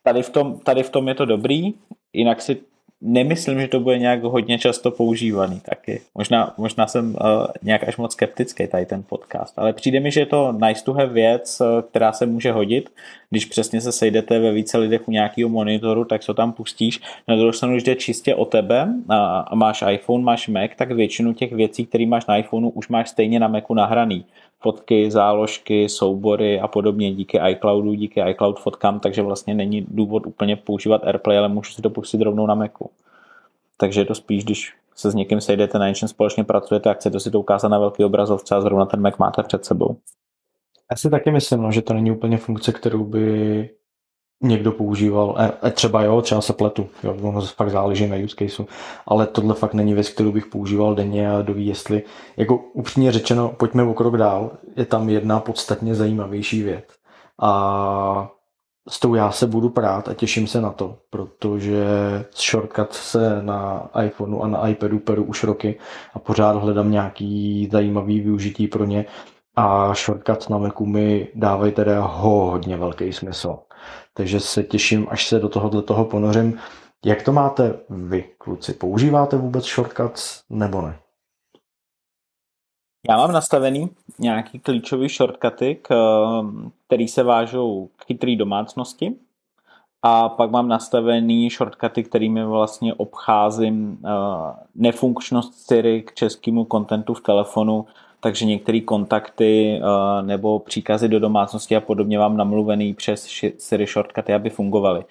Tady v tom, tady v tom je to dobrý, jinak si nemyslím, že to bude nějak hodně často používaný taky. Možná, možná jsem uh, nějak až moc skeptický tady ten podcast, ale přijde mi, že je to nice to have věc, uh, která se může hodit. Když přesně se sejdete ve více lidech u nějakého monitoru, tak se tam pustíš. Na druhou stranu, když jde čistě o tebe a, a máš iPhone, máš Mac, tak většinu těch věcí, které máš na iPhoneu, už máš stejně na Macu nahraný fotky, záložky, soubory a podobně díky iCloudu, díky iCloud fotkám, takže vlastně není důvod úplně používat AirPlay, ale můžu si to pustit rovnou na Macu. Takže je to spíš, když se s někým sejdete, na něčem společně pracujete a chcete si to ukázat na velký obrazovce a zrovna ten Mac máte před sebou. Já si taky myslím, no, že to není úplně funkce, kterou by někdo používal, e, e, třeba jo, třeba se pletu, jo, ono fakt záleží na use caseu, ale tohle fakt není věc, kterou bych používal denně a doví, jestli, jako upřímně řečeno, pojďme o krok dál, je tam jedna podstatně zajímavější věc a s tou já se budu prát a těším se na to, protože shortcut se na iPhoneu a na iPadu peru už roky a pořád hledám nějaký zajímavý využití pro ně a shortcut na Macu mi dávají teda hodně velký smysl. Takže se těším, až se do tohohle toho ponořím. Jak to máte vy, kluci? Používáte vůbec shortcuts nebo ne? Já mám nastavený nějaký klíčový shortcuty, který se vážou k chytrý domácnosti. A pak mám nastavený shortcuty, kterými vlastně obcházím eh, nefunkčnost Siri k českému kontentu v telefonu, takže některé kontakty uh, nebo příkazy do domácnosti a podobně vám namluvený přes Siri shortcuty, aby fungovaly.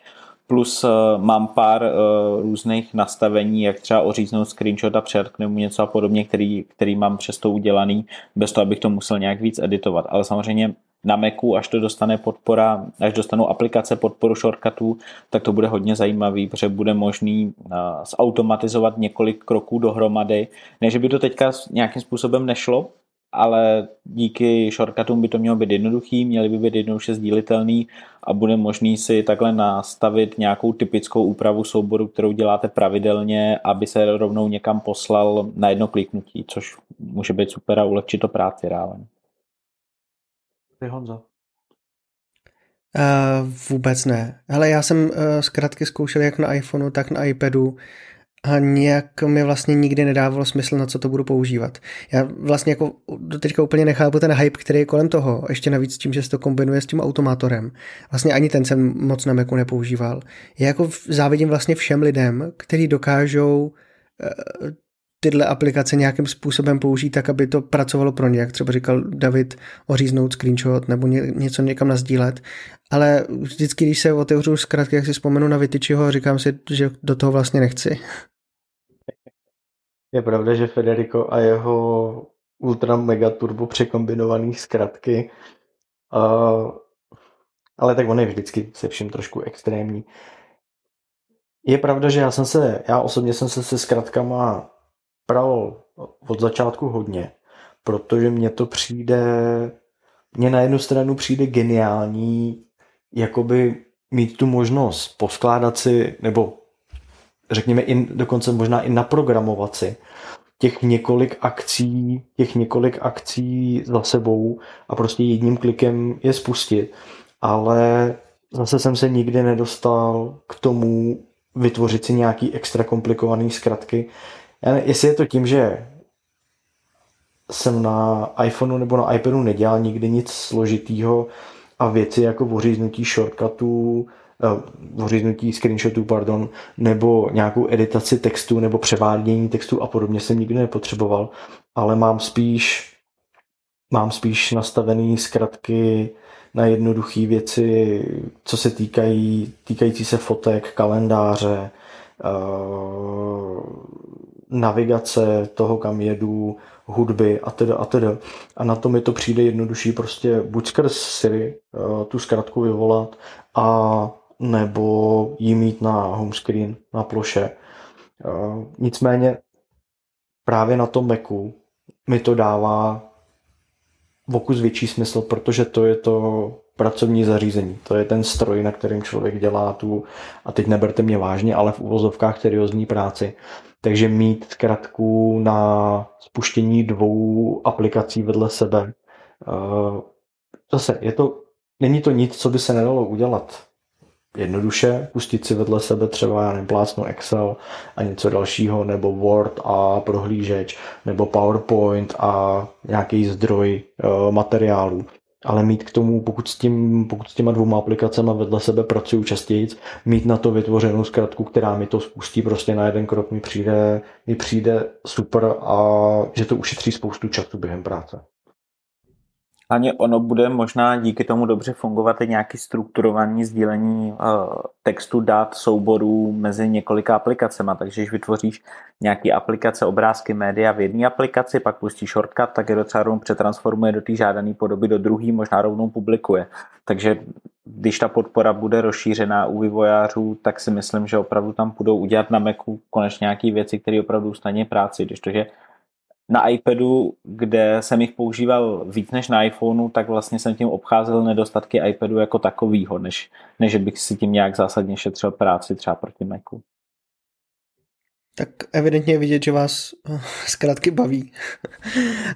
Plus uh, mám pár uh, různých nastavení, jak třeba oříznout screenshot a přetknout mu něco a podobně, který, který mám přesto udělaný, bez toho, abych to musel nějak víc editovat. Ale samozřejmě na Macu, až to dostane podpora, až dostanou aplikace podporu shortcutů, tak to bude hodně zajímavý, protože bude možný uh, zautomatizovat několik kroků dohromady. Ne, že by to teďka nějakým způsobem nešlo, ale díky shortcutům by to mělo být jednoduchý, měly by být jednoduše sdílitelný a bude možný si takhle nastavit nějakou typickou úpravu souboru, kterou děláte pravidelně, aby se rovnou někam poslal na jedno kliknutí, což může být super a ulehčit to práci reálně. Ty Honzo. Uh, vůbec ne. Ale já jsem uh, zkrátky zkoušel jak na iPhoneu, tak na iPadu a nějak mi vlastně nikdy nedávalo smysl, na co to budu používat. Já vlastně jako do teďka úplně nechápu ten hype, který je kolem toho, ještě navíc tím, že se to kombinuje s tím automátorem. Vlastně ani ten jsem moc na Macu nepoužíval. Já jako závidím vlastně všem lidem, kteří dokážou uh, tyhle aplikace nějakým způsobem použít tak, aby to pracovalo pro ně, jak třeba říkal David, oříznout screenshot nebo ně, něco někam nazdílet. Ale vždycky, když se otevřu zkrátka, jak si vzpomenu na Vytyčiho, říkám si, že do toho vlastně nechci. Je pravda, že Federico a jeho ultra mega turbo překombinovaný zkratky, uh, ale tak on je vždycky se vším trošku extrémní. Je pravda, že já jsem se, já osobně jsem se se zkratkama pral od začátku hodně, protože mně to přijde, mně na jednu stranu přijde geniální, jakoby mít tu možnost poskládat si, nebo řekněme i, dokonce možná i naprogramovat si těch několik akcí, těch několik akcí za sebou a prostě jedním klikem je spustit. Ale zase jsem se nikdy nedostal k tomu vytvořit si nějaký extra komplikovaný zkratky, já ne, jestli je to tím, že jsem na iPhoneu nebo na iPadu nedělal nikdy nic složitýho a věci jako oříznutí shortcutů oříznutí screenshotů, pardon, nebo nějakou editaci textu nebo převádění textu a podobně jsem nikdy nepotřeboval, ale mám spíš mám spíš nastavený zkratky na jednoduché věci, co se týkají, týkající se fotek, kalendáře, uh, navigace toho, kam jedu, hudby a teda a teda. A na to mi to přijde jednodušší prostě buď skrz Siri uh, tu zkratku vyvolat a nebo jí mít na home screen, na ploše. Uh, nicméně právě na tom Macu mi to dává vokus větší smysl, protože to je to pracovní zařízení. To je ten stroj, na kterým člověk dělá tu, a teď neberte mě vážně, ale v uvozovkách seriózní práci. Takže mít zkratku na spuštění dvou aplikací vedle sebe. Eh, zase, je to, není to nic, co by se nedalo udělat jednoduše, pustit si vedle sebe třeba, já nevím, plácnu Excel a něco dalšího, nebo Word a prohlížeč, nebo PowerPoint a nějaký zdroj uh, materiálů. Ale mít k tomu, pokud s, tím, pokud s těma dvouma aplikacemi vedle sebe pracuju častěji, mít na to vytvořenou zkratku, která mi to spustí prostě na jeden krok, mi přijde, mi přijde super a že to ušetří spoustu času během práce. Ani ono bude možná díky tomu dobře fungovat i nějaký strukturovaný sdílení uh, textu, dat, souborů mezi několika aplikacemi. Takže když vytvoříš nějaký aplikace, obrázky, média v jedné aplikaci, pak pustíš shortcut, tak je to třeba rovnou přetransformuje do té žádané podoby do druhé, možná rovnou publikuje. Takže když ta podpora bude rozšířená u vývojářů, tak si myslím, že opravdu tam budou udělat na Macu konečně nějaké věci, které opravdu ustaně práci. Když to, že na iPadu, kde jsem jich používal víc než na iPhoneu, tak vlastně jsem tím obcházel nedostatky iPadu jako takovýho, než, než bych si tím nějak zásadně šetřil práci třeba proti Macu. Tak evidentně je vidět, že vás eh, zkrátky baví.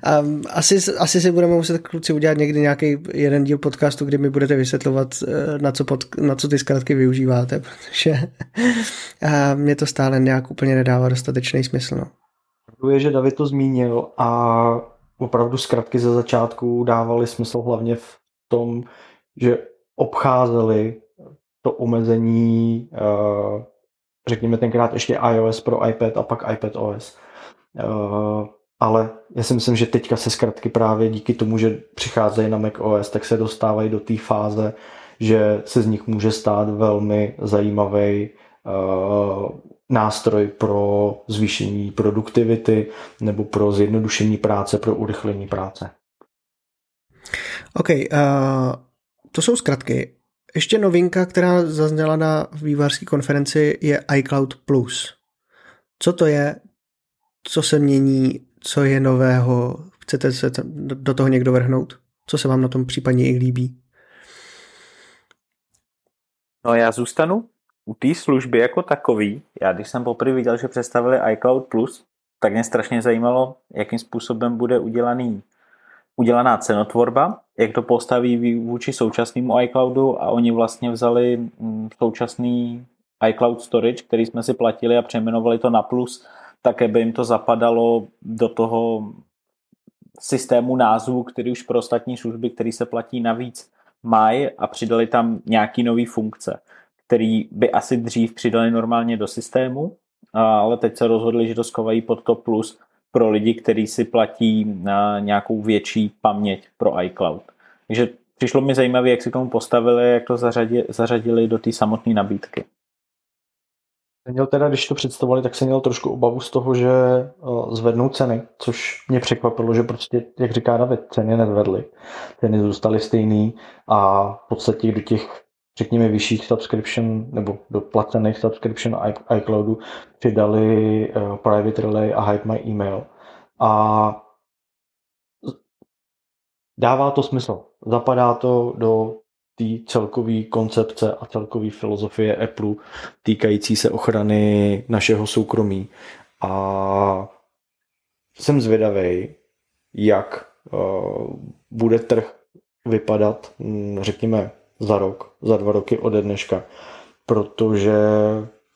Asi, asi si budeme muset kluci udělat někdy nějaký jeden díl podcastu, kdy mi budete vysvětlovat, eh, na co, pod, na co ty zkrátky využíváte, protože mě to stále nějak úplně nedává dostatečný smysl. No je, že David to zmínil a opravdu zkratky ze začátku dávaly smysl hlavně v tom, že obcházeli to omezení, eh, řekněme tenkrát ještě iOS pro iPad a pak iPad OS. Eh, ale já si myslím, že teďka se zkratky právě díky tomu, že přicházejí na Mac OS, tak se dostávají do té fáze, že se z nich může stát velmi zajímavý uh, nástroj pro zvýšení produktivity nebo pro zjednodušení práce, pro urychlení práce. OK, uh, to jsou zkratky. Ještě novinka, která zazněla na vývářské konferenci, je iCloud Plus. Co to je? Co se mění? Co je nového? Chcete se do toho někdo vrhnout? Co se vám na tom případně i líbí? No já zůstanu u té služby jako takový, já když jsem poprvé viděl, že představili iCloud Plus, tak mě strašně zajímalo, jakým způsobem bude udělaný, udělaná cenotvorba, jak to postaví vůči současnému iCloudu a oni vlastně vzali mm, současný iCloud Storage, který jsme si platili a přejmenovali to na Plus, tak aby jim to zapadalo do toho systému názvu, který už pro ostatní služby, který se platí navíc, mají a přidali tam nějaký nové funkce který by asi dřív přidali normálně do systému, ale teď se rozhodli, že to skovají pod to plus pro lidi, kteří si platí na nějakou větší paměť pro iCloud. Takže přišlo mi zajímavé, jak si tomu postavili, jak to zařadili, zařadili do té samotné nabídky. Měl teda, když to představovali, tak jsem měl trošku obavu z toho, že zvednou ceny, což mě překvapilo, že prostě, jak říká David, ceny nezvedly. Ceny zůstaly stejný a v podstatě do těch řekněme, vyšších subscription nebo do placených subscription iCloudu přidali uh, Private Relay a Hide My Email. A dává to smysl. Zapadá to do té celkové koncepce a celkové filozofie Apple týkající se ochrany našeho soukromí. A jsem zvědavý, jak uh, bude trh vypadat, hm, řekněme, za rok, za dva roky ode dneška, protože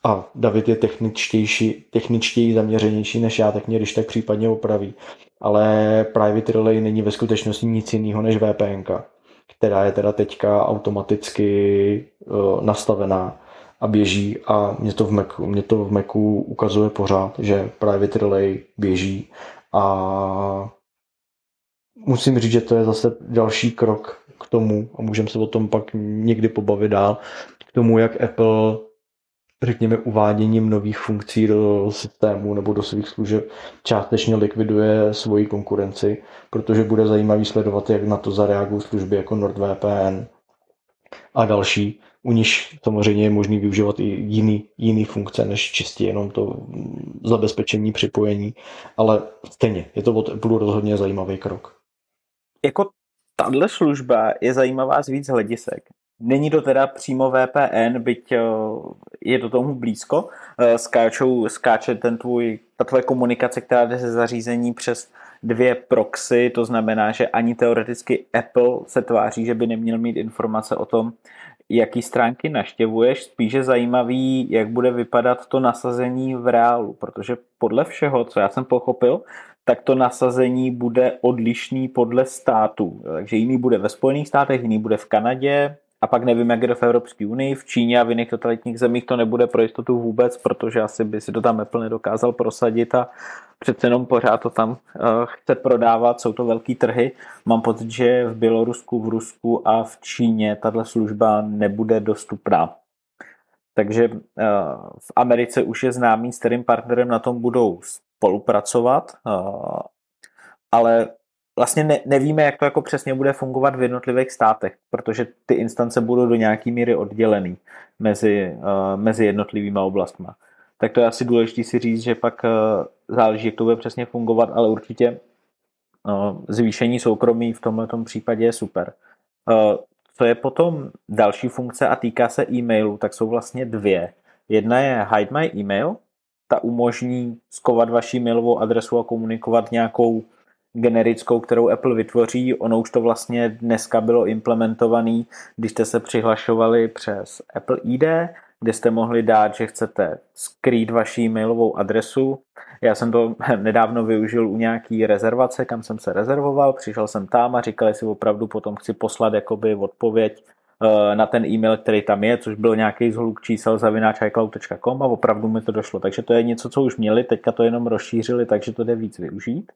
a David je techničtější, techničtěji zaměřenější než já, tak mě když tak případně opraví. Ale Private Relay není ve skutečnosti nic jiného než VPN. která je teda teďka automaticky uh, nastavená a běží a mě to v Macu, mě to v Macu ukazuje pořád, že Private Relay běží a musím říct, že to je zase další krok k tomu a můžeme se o tom pak někdy pobavit dál, k tomu, jak Apple řekněme, uváděním nových funkcí do systému nebo do svých služeb částečně likviduje svoji konkurenci, protože bude zajímavý sledovat, jak na to zareagují služby jako NordVPN a další, u nich samozřejmě je možný využívat i jiný, jiný funkce, než čistě jenom to zabezpečení připojení, ale stejně, je to od Apple rozhodně zajímavý krok. Jako tahle služba je zajímavá z víc hledisek. Není to teda přímo VPN, byť eh, je to tomu blízko. Eh, skáčou, skáče ten tvůj, ta tvoje komunikace, která jde ze zařízení přes dvě proxy, to znamená, že ani teoreticky Apple se tváří, že by neměl mít informace o tom, jaký stránky naštěvuješ, spíše zajímavý, jak bude vypadat to nasazení v reálu, protože podle všeho, co já jsem pochopil, tak to nasazení bude odlišný podle státu. Takže jiný bude ve Spojených státech, jiný bude v Kanadě, a pak nevím, jak je to v Evropské unii, v Číně a v jiných totalitních zemích to nebude pro jistotu vůbec, protože asi by si to tam Apple nedokázal prosadit a přece jenom pořád to tam uh, chce prodávat, jsou to velký trhy. Mám pocit, že v Bělorusku, v Rusku a v Číně tahle služba nebude dostupná. Takže uh, v Americe už je známý, s kterým partnerem na tom budou spolupracovat, ale vlastně ne, nevíme, jak to jako přesně bude fungovat v jednotlivých státech, protože ty instance budou do nějaký míry oddělený mezi, mezi jednotlivými oblastmi. Tak to je asi důležité si říct, že pak záleží, jak to bude přesně fungovat, ale určitě zvýšení soukromí v tomto případě je super. Co je potom další funkce a týká se e-mailu, tak jsou vlastně dvě. Jedna je Hide My Email, ta umožní skovat vaši mailovou adresu a komunikovat nějakou generickou, kterou Apple vytvoří. Ono už to vlastně dneska bylo implementované, když jste se přihlašovali přes Apple ID, kde jste mohli dát, že chcete skrýt vaši mailovou adresu. Já jsem to nedávno využil u nějaký rezervace, kam jsem se rezervoval, přišel jsem tam a říkali si opravdu potom chci poslat jakoby odpověď na ten e-mail, který tam je, což byl nějaký zhluk čísel zavináč iCloud.com a opravdu mi to došlo. Takže to je něco, co už měli, teďka to jenom rozšířili, takže to jde víc využít.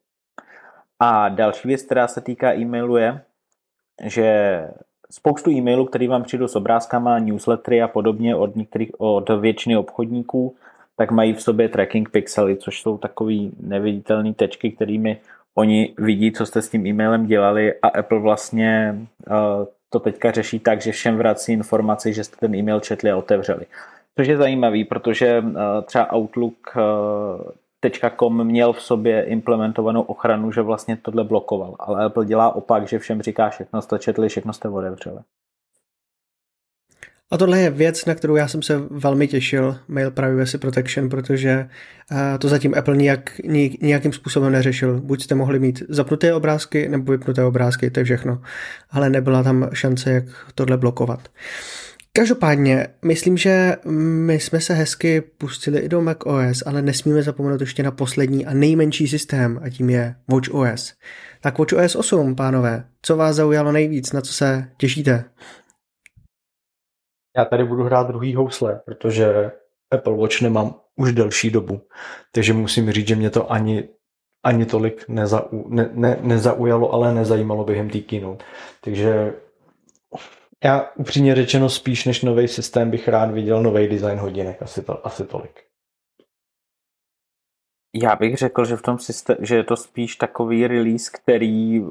A další věc, která se týká e-mailu je, že spoustu e-mailů, které vám přijdou s obrázkama, newslettery a podobně od, některých, od většiny obchodníků, tak mají v sobě tracking pixely, což jsou takový neviditelné tečky, kterými oni vidí, co jste s tím e-mailem dělali a Apple vlastně uh, to teďka řeší tak, že všem vrací informaci, že jste ten e-mail četli a otevřeli. Což je zajímavý, protože uh, třeba Outlook uh, .com měl v sobě implementovanou ochranu, že vlastně tohle blokoval. Ale Apple dělá opak, že všem říká, všechno jste četli, všechno jste otevřeli. A tohle je věc, na kterou já jsem se velmi těšil, Mail Privacy Protection, protože eh, to zatím Apple nijak, nijakým způsobem neřešil. Buď jste mohli mít zapnuté obrázky nebo vypnuté obrázky, to je všechno. Ale nebyla tam šance, jak tohle blokovat. Každopádně, myslím, že my jsme se hezky pustili i do macOS, ale nesmíme zapomenout ještě na poslední a nejmenší systém a tím je watchOS. Tak watchOS 8, pánové, co vás zaujalo nejvíc, na co se těšíte? Já tady budu hrát druhý housle, protože Apple Watch nemám už delší dobu, takže musím říct, že mě to ani, ani tolik nezau, ne, ne, nezaujalo, ale nezajímalo během té keynote. Takže já upřímně řečeno spíš než nový systém bych rád viděl nový design hodinek, asi, to, asi tolik. Já bych řekl, že v tom systém, že je to spíš takový release, který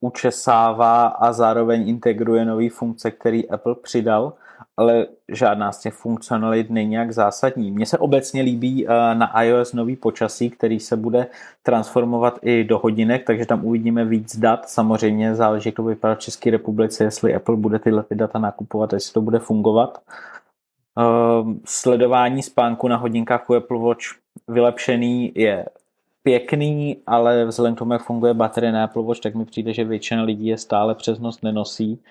učesává a zároveň integruje nové funkce, který Apple přidal ale žádná z těch funkcionalit není nějak zásadní. Mně se obecně líbí eh, na iOS nový počasí, který se bude transformovat i do hodinek, takže tam uvidíme víc dat. Samozřejmě záleží, jak to vypadá v České republice, jestli Apple bude tyhle ty data nakupovat, jestli to bude fungovat. Ehm, sledování spánku na hodinkách u Apple Watch vylepšený je pěkný, ale vzhledem k tomu, jak funguje baterie na Apple Watch, tak mi přijde, že většina lidí je stále přes noc nenosí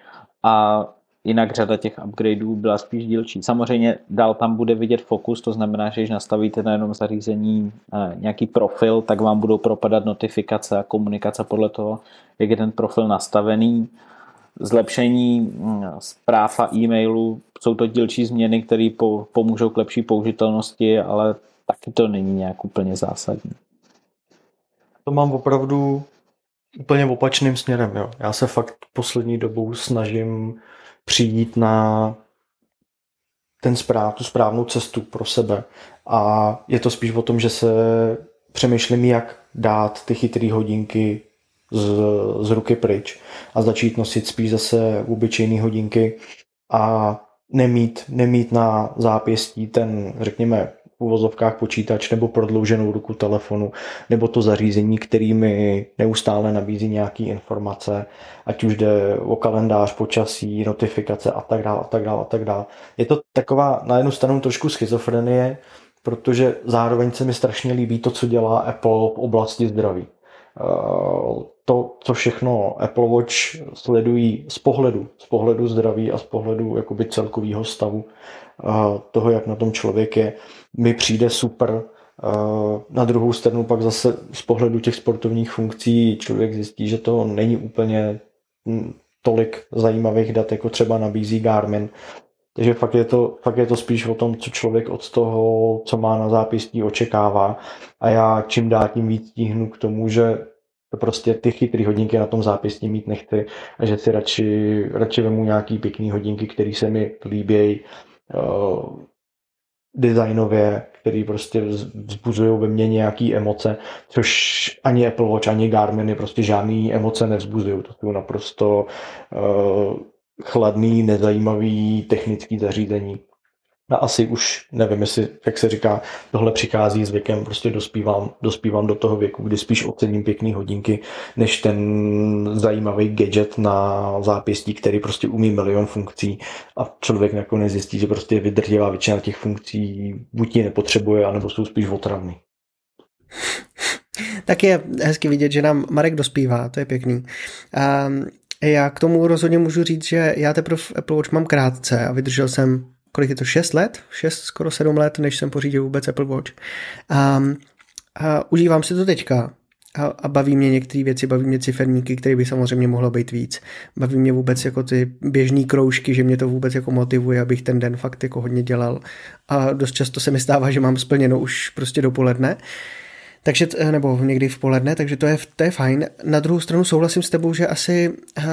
a jinak řada těch upgradeů byla spíš dílčí. Samozřejmě dál tam bude vidět fokus, to znamená, že když nastavíte na jednom zařízení eh, nějaký profil, tak vám budou propadat notifikace a komunikace podle toho, jak je ten profil nastavený. zlepšení mm, zpráv a e-mailů. Jsou to dílčí změny, které po, pomůžou k lepší použitelnosti, ale taky to není nějak úplně zásadní. To mám opravdu úplně opačným směrem. Jo. Já se fakt poslední dobou snažím přijít na ten správ, tu správnou cestu pro sebe. A je to spíš o tom, že se přemýšlím, jak dát ty chytré hodinky z, z ruky pryč a začít nosit spíš zase obyčejné hodinky a nemít, nemít na zápěstí ten, řekněme, uvozovkách počítač nebo prodlouženou ruku telefonu nebo to zařízení, který mi neustále nabízí nějaké informace, ať už jde o kalendář, počasí, notifikace a tak dále, a tak dále, a tak dále. Je to taková na jednu stranu trošku schizofrenie, protože zároveň se mi strašně líbí to, co dělá Apple v oblasti zdraví. To, co všechno Apple Watch sledují z pohledu, z pohledu zdraví a z pohledu jakoby celkového stavu eh, toho, jak na tom člověk je, mi přijde super. Eh, na druhou stranu pak zase z pohledu těch sportovních funkcí člověk zjistí, že to není úplně hm, tolik zajímavých dat, jako třeba nabízí Garmin. Takže fakt je, to, fakt je to spíš o tom, co člověk od toho, co má na zápěstí, očekává. A já čím dál tím víc tíhnu k tomu, že prostě ty chytré hodinky na tom zápěstí mít nechci a že si radši, radši vemu nějaký pěkný hodinky, které se mi líbějí uh, designově, který prostě vzbuzují ve mně nějaké emoce, což ani Apple Watch, ani Garmin prostě žádné emoce nevzbuzují. To jsou naprosto uh, chladný, nezajímavý technický zařízení. A asi už nevím, jestli, jak se říká, tohle přichází s věkem, prostě dospívám, dospívám do toho věku, kdy spíš ocením pěkný hodinky, než ten zajímavý gadget na zápěstí, který prostě umí milion funkcí a člověk nakonec zjistí, že prostě vydržívá většina těch funkcí, buď ji nepotřebuje, anebo jsou spíš otravný. Tak je hezky vidět, že nám Marek dospívá, to je pěkný. Um, já k tomu rozhodně můžu říct, že já teprve Apple Watch mám krátce a vydržel jsem, kolik je to, 6 let? 6, skoro 7 let, než jsem pořídil vůbec Apple Watch. A, a užívám si to teďka. A, a baví mě některé věci, baví mě ciferníky, které by samozřejmě mohlo být víc. Baví mě vůbec jako ty běžné kroužky, že mě to vůbec jako motivuje, abych ten den fakt jako hodně dělal. A dost často se mi stává, že mám splněno už prostě dopoledne. Uh, takže, nebo někdy v poledne, takže to je, to je fajn. Na druhou stranu souhlasím s tebou, že asi uh,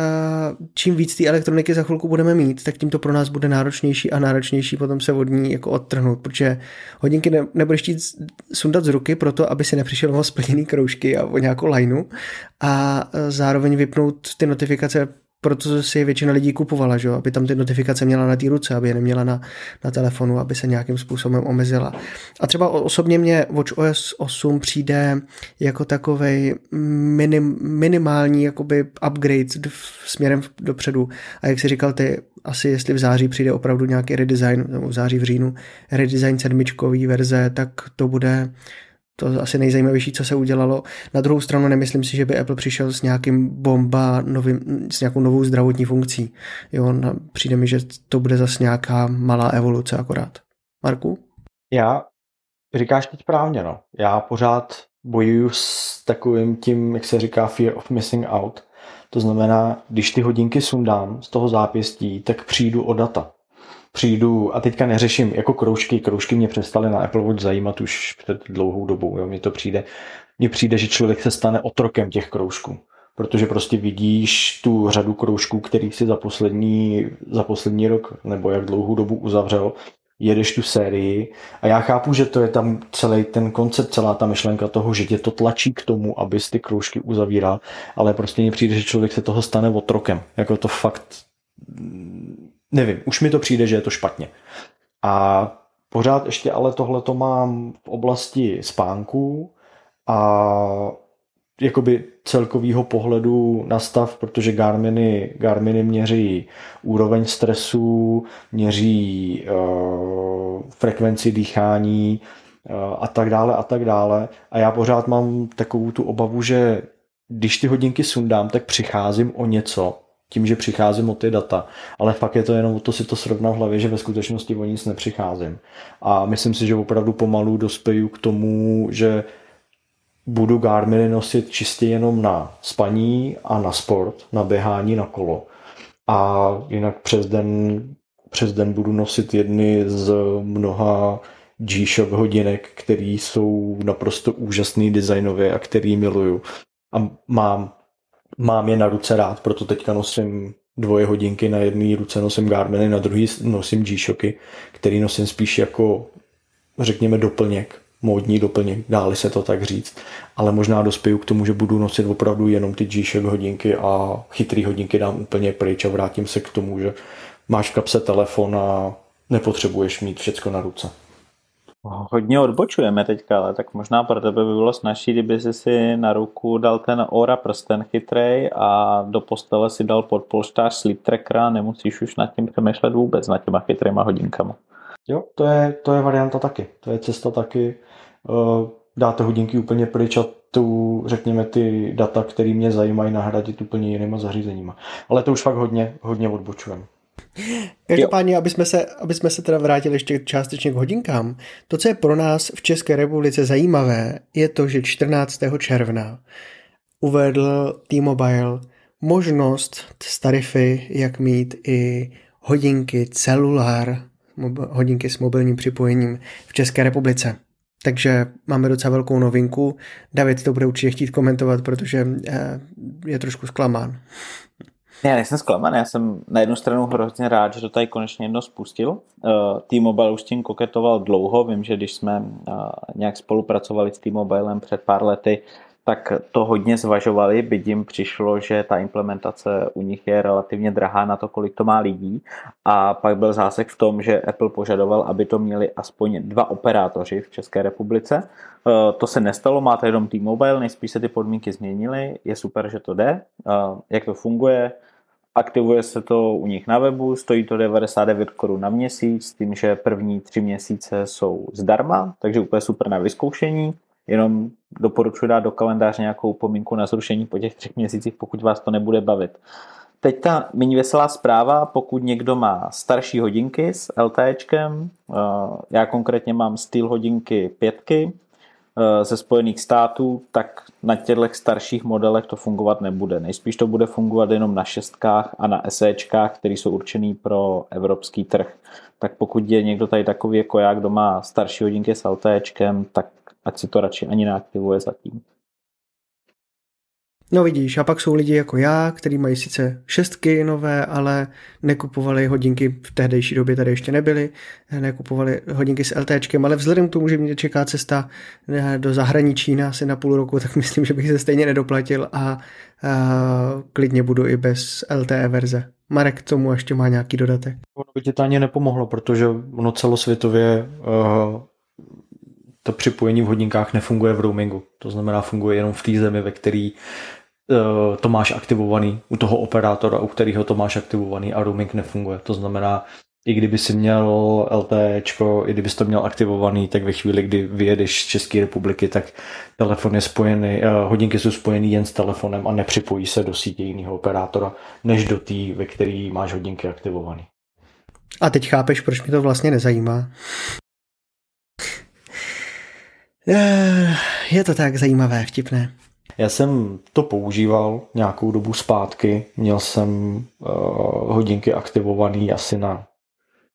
čím víc té elektroniky za chvilku budeme mít, tak tím to pro nás bude náročnější a náročnější potom se od ní jako odtrhnout, protože hodinky ne, nebudeš chtít sundat z ruky proto, aby si nepřišel o splněný kroužky a o nějakou lineu a zároveň vypnout ty notifikace proto si většina lidí kupovala, že? aby tam ty notifikace měla na té ruce, aby je neměla na, na telefonu, aby se nějakým způsobem omezila. A třeba osobně mě Watch OS 8 přijde jako takový minim, minimální jakoby upgrade směrem dopředu. A jak si říkal ty, asi jestli v září přijde opravdu nějaký redesign, nebo v září v říjnu, redesign sedmičkový verze, tak to bude to asi nejzajímavější, co se udělalo. Na druhou stranu nemyslím si, že by Apple přišel s nějakým bomba, novým, s nějakou novou zdravotní funkcí. Jo, na, přijde mi, že to bude zase nějaká malá evoluce akorát. Marku? Já, říkáš teď právně, no. Já pořád bojuju s takovým tím, jak se říká, fear of missing out. To znamená, když ty hodinky sundám z toho zápěstí, tak přijdu o data přijdu a teďka neřeším jako kroužky, kroužky mě přestaly na Apple Watch zajímat už před dlouhou dobou, jo, mně to přijde, mně přijde, že člověk se stane otrokem těch kroužků, protože prostě vidíš tu řadu kroužků, který si za poslední, za poslední rok nebo jak dlouhou dobu uzavřel, jedeš tu sérii a já chápu, že to je tam celý ten koncept, celá ta myšlenka toho, že tě to tlačí k tomu, abys ty kroužky uzavíral, ale prostě mně přijde, že člověk se toho stane otrokem. Jako to fakt nevím, už mi to přijde, že je to špatně. A pořád ještě ale tohle to mám v oblasti spánku a jakoby celkovýho pohledu na stav, protože Garminy, Garminy měří úroveň stresu, měří uh, frekvenci dýchání uh, a tak dále a tak dále. A já pořád mám takovou tu obavu, že když ty hodinky sundám, tak přicházím o něco, tím, že přicházím o ty data. Ale fakt je to jenom to si to srovnat v hlavě, že ve skutečnosti o nic nepřicházím. A myslím si, že opravdu pomalu dospěju k tomu, že budu Garminy nosit čistě jenom na spaní a na sport, na běhání na kolo. a jinak přes den, přes den budu nosit jedny z mnoha G-Shock hodinek, které jsou naprosto úžasný designově a který miluju. A mám, mám je na ruce rád, proto teďka nosím dvoje hodinky, na jedné ruce nosím Garminy, na druhé nosím G-Shocky, který nosím spíš jako řekněme doplněk, módní doplněk, dáli se to tak říct. Ale možná dospěju k tomu, že budu nosit opravdu jenom ty G-Shock hodinky a chytrý hodinky dám úplně pryč a vrátím se k tomu, že máš v kapse telefon a nepotřebuješ mít všecko na ruce. Hodně odbočujeme teďka, ale tak možná pro tebe by bylo snažší, kdyby jsi si na ruku dal ten Ora prsten chytrej a do postele si dal pod polštář sleep tracker a nemusíš už nad tím přemýšlet vůbec, nad těma chytrýma hodinkama. Jo, to je, to je varianta taky. To je cesta taky. Uh, dáte hodinky úplně pryč a tu, řekněme, ty data, které mě zajímají, nahradit úplně jinýma zařízeníma. Ale to už fakt hodně, hodně odbočujeme. Každopádně, aby jsme, se, aby jsme se teda vrátili ještě částečně k hodinkám, to, co je pro nás v České republice zajímavé, je to, že 14. června uvedl T-Mobile možnost z tarify, jak mít i hodinky celulár, hodinky s mobilním připojením v České republice. Takže máme docela velkou novinku. David to bude určitě chtít komentovat, protože eh, je trošku zklamán. Já nejsem zklamaný, já jsem na jednu stranu hrozně rád, že to tady konečně jedno spustil. Eh, T-Mobile už s tím koketoval dlouho, vím, že když jsme eh, nějak spolupracovali s T-Mobilem před pár lety, tak to hodně zvažovali, byť jim přišlo, že ta implementace u nich je relativně drahá na to, kolik to má lidí. A pak byl zásek v tom, že Apple požadoval, aby to měli aspoň dva operátoři v České republice. Eh, to se nestalo, máte jenom T-Mobile, nejspíš se ty podmínky změnily, je super, že to jde. Jak to funguje? Aktivuje se to u nich na webu, stojí to 99 korun na měsíc, tím, že první tři měsíce jsou zdarma, takže úplně super na vyzkoušení. Jenom doporučuji dát do kalendáře nějakou pomínku na zrušení po těch třech měsících, pokud vás to nebude bavit. Teď ta méně veselá zpráva, pokud někdo má starší hodinky s LTEčkem, eh, já konkrétně mám styl hodinky pětky, ze Spojených států, tak na těchto starších modelech to fungovat nebude. Nejspíš to bude fungovat jenom na šestkách a na SEčkách, které jsou určený pro evropský trh. Tak pokud je někdo tady takový jako já, kdo má starší hodinky s LTEčkem, tak ať si to radši ani neaktivuje zatím. No vidíš, a pak jsou lidi jako já, kteří mají sice šestky nové, ale nekupovali hodinky, v tehdejší době tady ještě nebyly, nekupovali hodinky s LTčkem, ale vzhledem k tomu, že mě čeká cesta eh, do zahraničí na asi na půl roku, tak myslím, že bych se stejně nedoplatil a, a klidně budu i bez LTE verze. Marek k tomu ještě má nějaký dodatek. Ono by ti to ani nepomohlo, protože ono celosvětově uh, to připojení v hodinkách nefunguje v roamingu. To znamená, funguje jenom v té zemi, ve který Eh, to máš aktivovaný u toho operátora, u kterého to máš aktivovaný a roaming nefunguje. To znamená, i kdyby si měl LTE, i kdyby to měl aktivovaný, tak ve chvíli, kdy vyjedeš z České republiky, tak telefon je spojený, eh, hodinky jsou spojený jen s telefonem a nepřipojí se do sítě jiného operátora, než do té, ve který máš hodinky aktivovaný. A teď chápeš, proč mě to vlastně nezajímá? Eh, je to tak zajímavé, vtipné. Já jsem to používal nějakou dobu zpátky. Měl jsem uh, hodinky aktivovaný asi na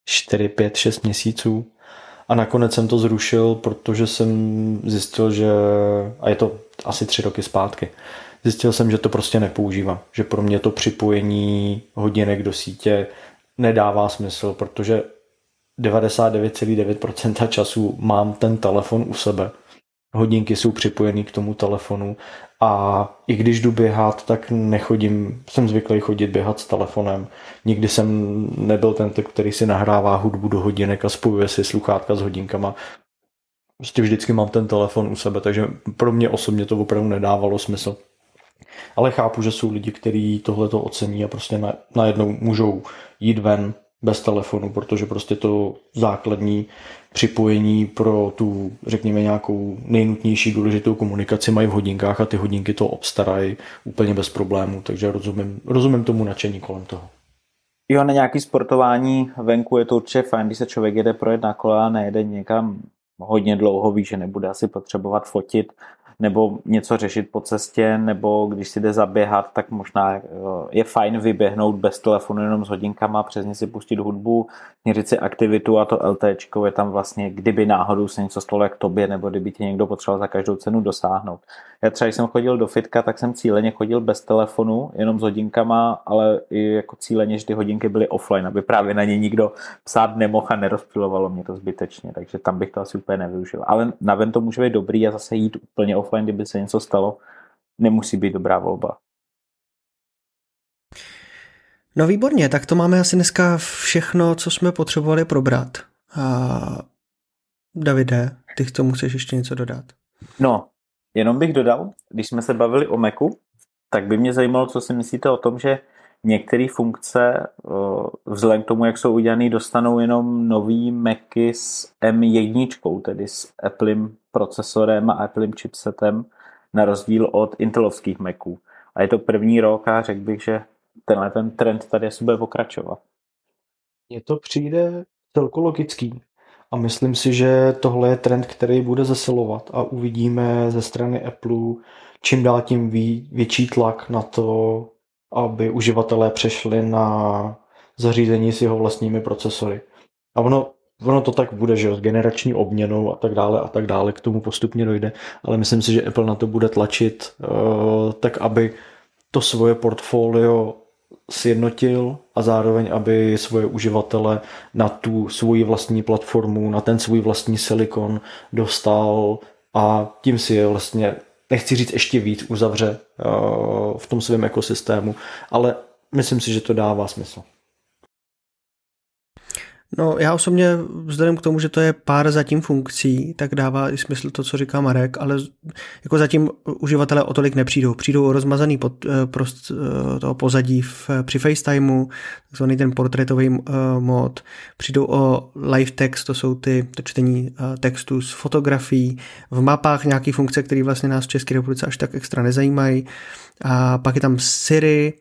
4, 5, 6 měsíců. A nakonec jsem to zrušil, protože jsem zjistil, že, a je to asi tři roky zpátky, zjistil jsem, že to prostě nepoužívám. Že pro mě to připojení hodinek do sítě nedává smysl, protože 99,9% času mám ten telefon u sebe. Hodinky jsou připojený k tomu telefonu a i když jdu běhat, tak nechodím, jsem zvyklý chodit běhat s telefonem. Nikdy jsem nebyl ten který si nahrává hudbu do hodinek a spojuje si sluchátka s hodinkama. Prostě vždycky mám ten telefon u sebe, takže pro mě osobně to opravdu nedávalo smysl. Ale chápu, že jsou lidi, kteří tohle to ocení a prostě najednou můžou jít ven bez telefonu, protože prostě to základní připojení pro tu, řekněme, nějakou nejnutnější důležitou komunikaci mají v hodinkách a ty hodinky to obstarají úplně bez problémů, takže rozumím, rozumím tomu nadšení kolem toho. Jo, na nějaký sportování venku je to určitě fajn, když se člověk jede projet na kole a nejede někam hodně dlouho, ví, že nebude asi potřebovat fotit. Nebo něco řešit po cestě, nebo když si jde zaběhat, tak možná eh, je fajn vyběhnout bez telefonu jenom s hodinkama, přes ně si pustit hudbu, měřit si aktivitu a to LT je tam vlastně, kdyby náhodou se něco stalo jak tobě, nebo kdyby ti někdo potřeboval za každou cenu dosáhnout. Já třeba, když jsem chodil do fitka, tak jsem cíleně chodil bez telefonu, jenom s hodinkama, ale i jako cíleně, že ty hodinky byly offline, aby právě na ně nikdo psát nemohl a nerozpilovalo mě to zbytečně, takže tam bych to asi úplně nevyužil. Ale na ven to může být dobrý a zase jít úplně offline, kdyby se něco stalo, nemusí být dobrá volba. No výborně, tak to máme asi dneska všechno, co jsme potřebovali probrat. A Davide, ty k tomu chceš ještě něco dodat? No, jenom bych dodal, když jsme se bavili o Macu, tak by mě zajímalo, co si myslíte o tom, že některé funkce vzhledem k tomu, jak jsou udělané, dostanou jenom nový Macy s M1, tedy s Applem procesorem a Applem chipsetem, na rozdíl od Intelovských Maců. A je to první rok a řekl bych, že tenhle ten trend tady asi bude pokračovat. Mně to přijde celku logický. A myslím si, že tohle je trend, který bude zesilovat a uvidíme ze strany Apple čím dál tím větší tlak na to, aby uživatelé přešli na zařízení s jeho vlastními procesory. A ono, ono to tak bude, že s generační obměnou a tak dále a tak dále k tomu postupně dojde, ale myslím si, že Apple na to bude tlačit uh, tak, aby to svoje portfolio sjednotil a zároveň, aby svoje uživatele na tu svoji vlastní platformu, na ten svůj vlastní silikon dostal a tím si je vlastně nechci říct ještě víc, uzavře eh, v tom svém ekosystému, ale myslím si, že to dává smysl. No já osobně vzhledem k tomu, že to je pár zatím funkcí, tak dává i smysl to, co říká Marek, ale jako zatím uživatelé o tolik nepřijdou. Přijdou o rozmazaný pod, eh, prost, eh, toho pozadí v, při FaceTimeu, takzvaný ten portrétový uh, mod, přijdou o live text, to jsou ty to čtení uh, textu z fotografií, v mapách nějaké funkce, které vlastně nás v České republice až tak extra nezajímají. A pak je tam Siri,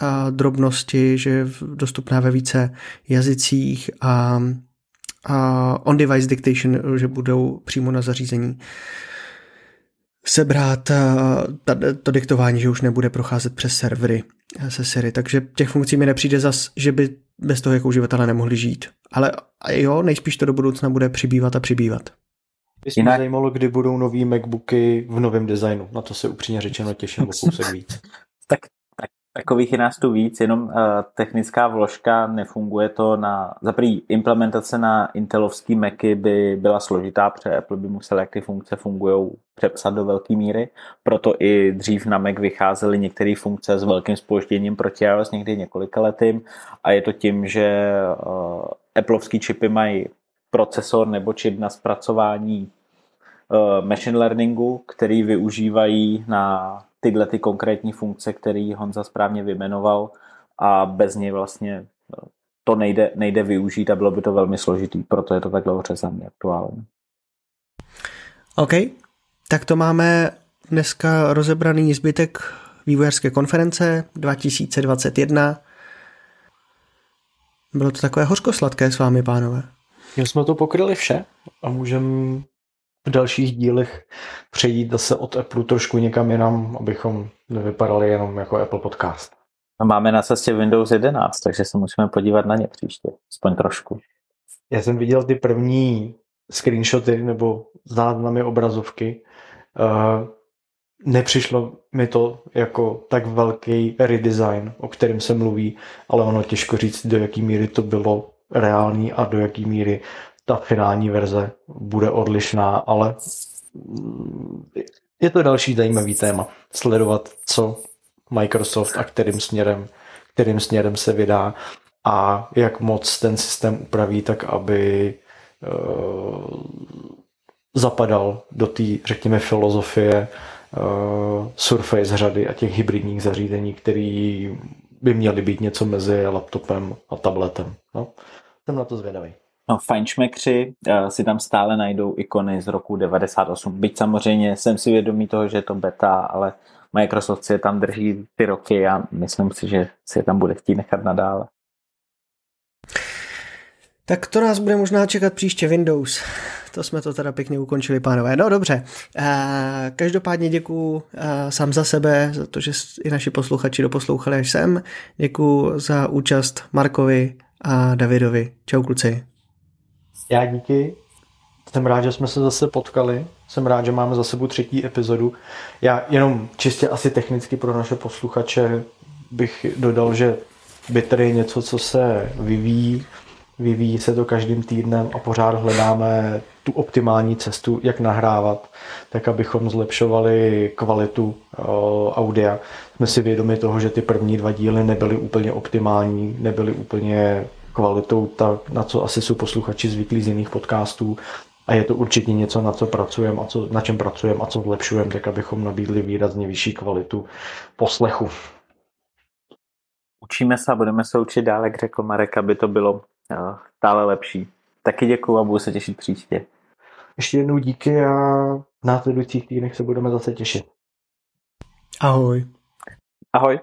a drobnosti, že je dostupná ve více jazycích a, a on-device dictation, že budou přímo na zařízení sebrat to diktování, že už nebude procházet přes servery se Siri, takže těch funkcí mi nepřijde zas, že by bez toho jako uživatelé nemohli žít. Ale jo, nejspíš to do budoucna bude přibývat a přibývat. Mě Jinak... zajímalo, kdy budou nový MacBooky v novém designu. Na to se upřímně řečeno těším o kousek víc. tak Takových je nás tu víc, jenom uh, technická vložka, nefunguje to na... Za prvý, implementace na intelovský Macy by byla složitá, protože Apple by musel, jak ty funkce fungují, přepsat do velké míry. Proto i dřív na Mac vycházely některé funkce s velkým spožděním proti iOS někdy několika letým a je to tím, že uh, Appleovský čipy mají procesor nebo čip na zpracování uh, machine learningu, který využívají na tyhle ty konkrétní funkce, který Honza správně vymenoval a bez něj vlastně no, to nejde, nejde využít a bylo by to velmi složitý, proto je to takhle ořezaný aktuálně. OK, tak to máme dneska rozebraný zbytek vývojářské konference 2021. Bylo to takové hořkosladké s vámi, pánové. My jsme to pokryli vše a můžeme v dalších dílech přejít zase od Apple trošku někam jinam, abychom nevypadali jenom jako Apple podcast. A máme na cestě Windows 11, takže se musíme podívat na ně příště, aspoň trošku. Já jsem viděl ty první screenshoty nebo záznamy obrazovky. Uh, nepřišlo mi to jako tak velký redesign, o kterém se mluví, ale ono těžko říct, do jaký míry to bylo reální a do jaký míry ta finální verze bude odlišná, ale je to další zajímavý téma. Sledovat, co Microsoft a kterým směrem, kterým směrem se vydá a jak moc ten systém upraví tak, aby uh, zapadal do té, řekněme, filozofie uh, Surface řady a těch hybridních zařízení, které by měly být něco mezi laptopem a tabletem. No, jsem na to zvědavý. No, fajnšmekři uh, si tam stále najdou ikony z roku 98. Byť samozřejmě jsem si vědomý toho, že je to beta, ale Microsoft si je tam drží ty roky a myslím si, že si je tam bude chtít nechat nadále. Tak to nás bude možná čekat příště Windows. to jsme to teda pěkně ukončili, pánové. No dobře, eh, každopádně děkuji eh, sám za sebe, za to, že i naši posluchači doposlouchali až sem. Děkuji za účast Markovi a Davidovi. Čau kluci. Já díky. Jsem rád, že jsme se zase potkali. Jsem rád, že máme za sebou třetí epizodu. Já jenom čistě asi technicky pro naše posluchače bych dodal, že Bitter je něco, co se vyvíjí, vyvíjí se to každým týdnem a pořád hledáme tu optimální cestu, jak nahrávat, tak abychom zlepšovali kvalitu uh, audia. Jsme si vědomi toho, že ty první dva díly nebyly úplně optimální, nebyly úplně kvalitou, tak na co asi jsou posluchači zvyklí z jiných podcastů. A je to určitě něco, na co pracujeme a co, na čem pracujeme a co zlepšujeme, tak abychom nabídli výrazně vyšší kvalitu poslechu. Učíme se a budeme se učit dále, jak řekl Marek, aby to bylo uh, stále lepší. Taky děkuju a budu se těšit příště. Ještě jednou díky a v následujících týdnech se budeme zase těšit. Ahoj. Ahoj.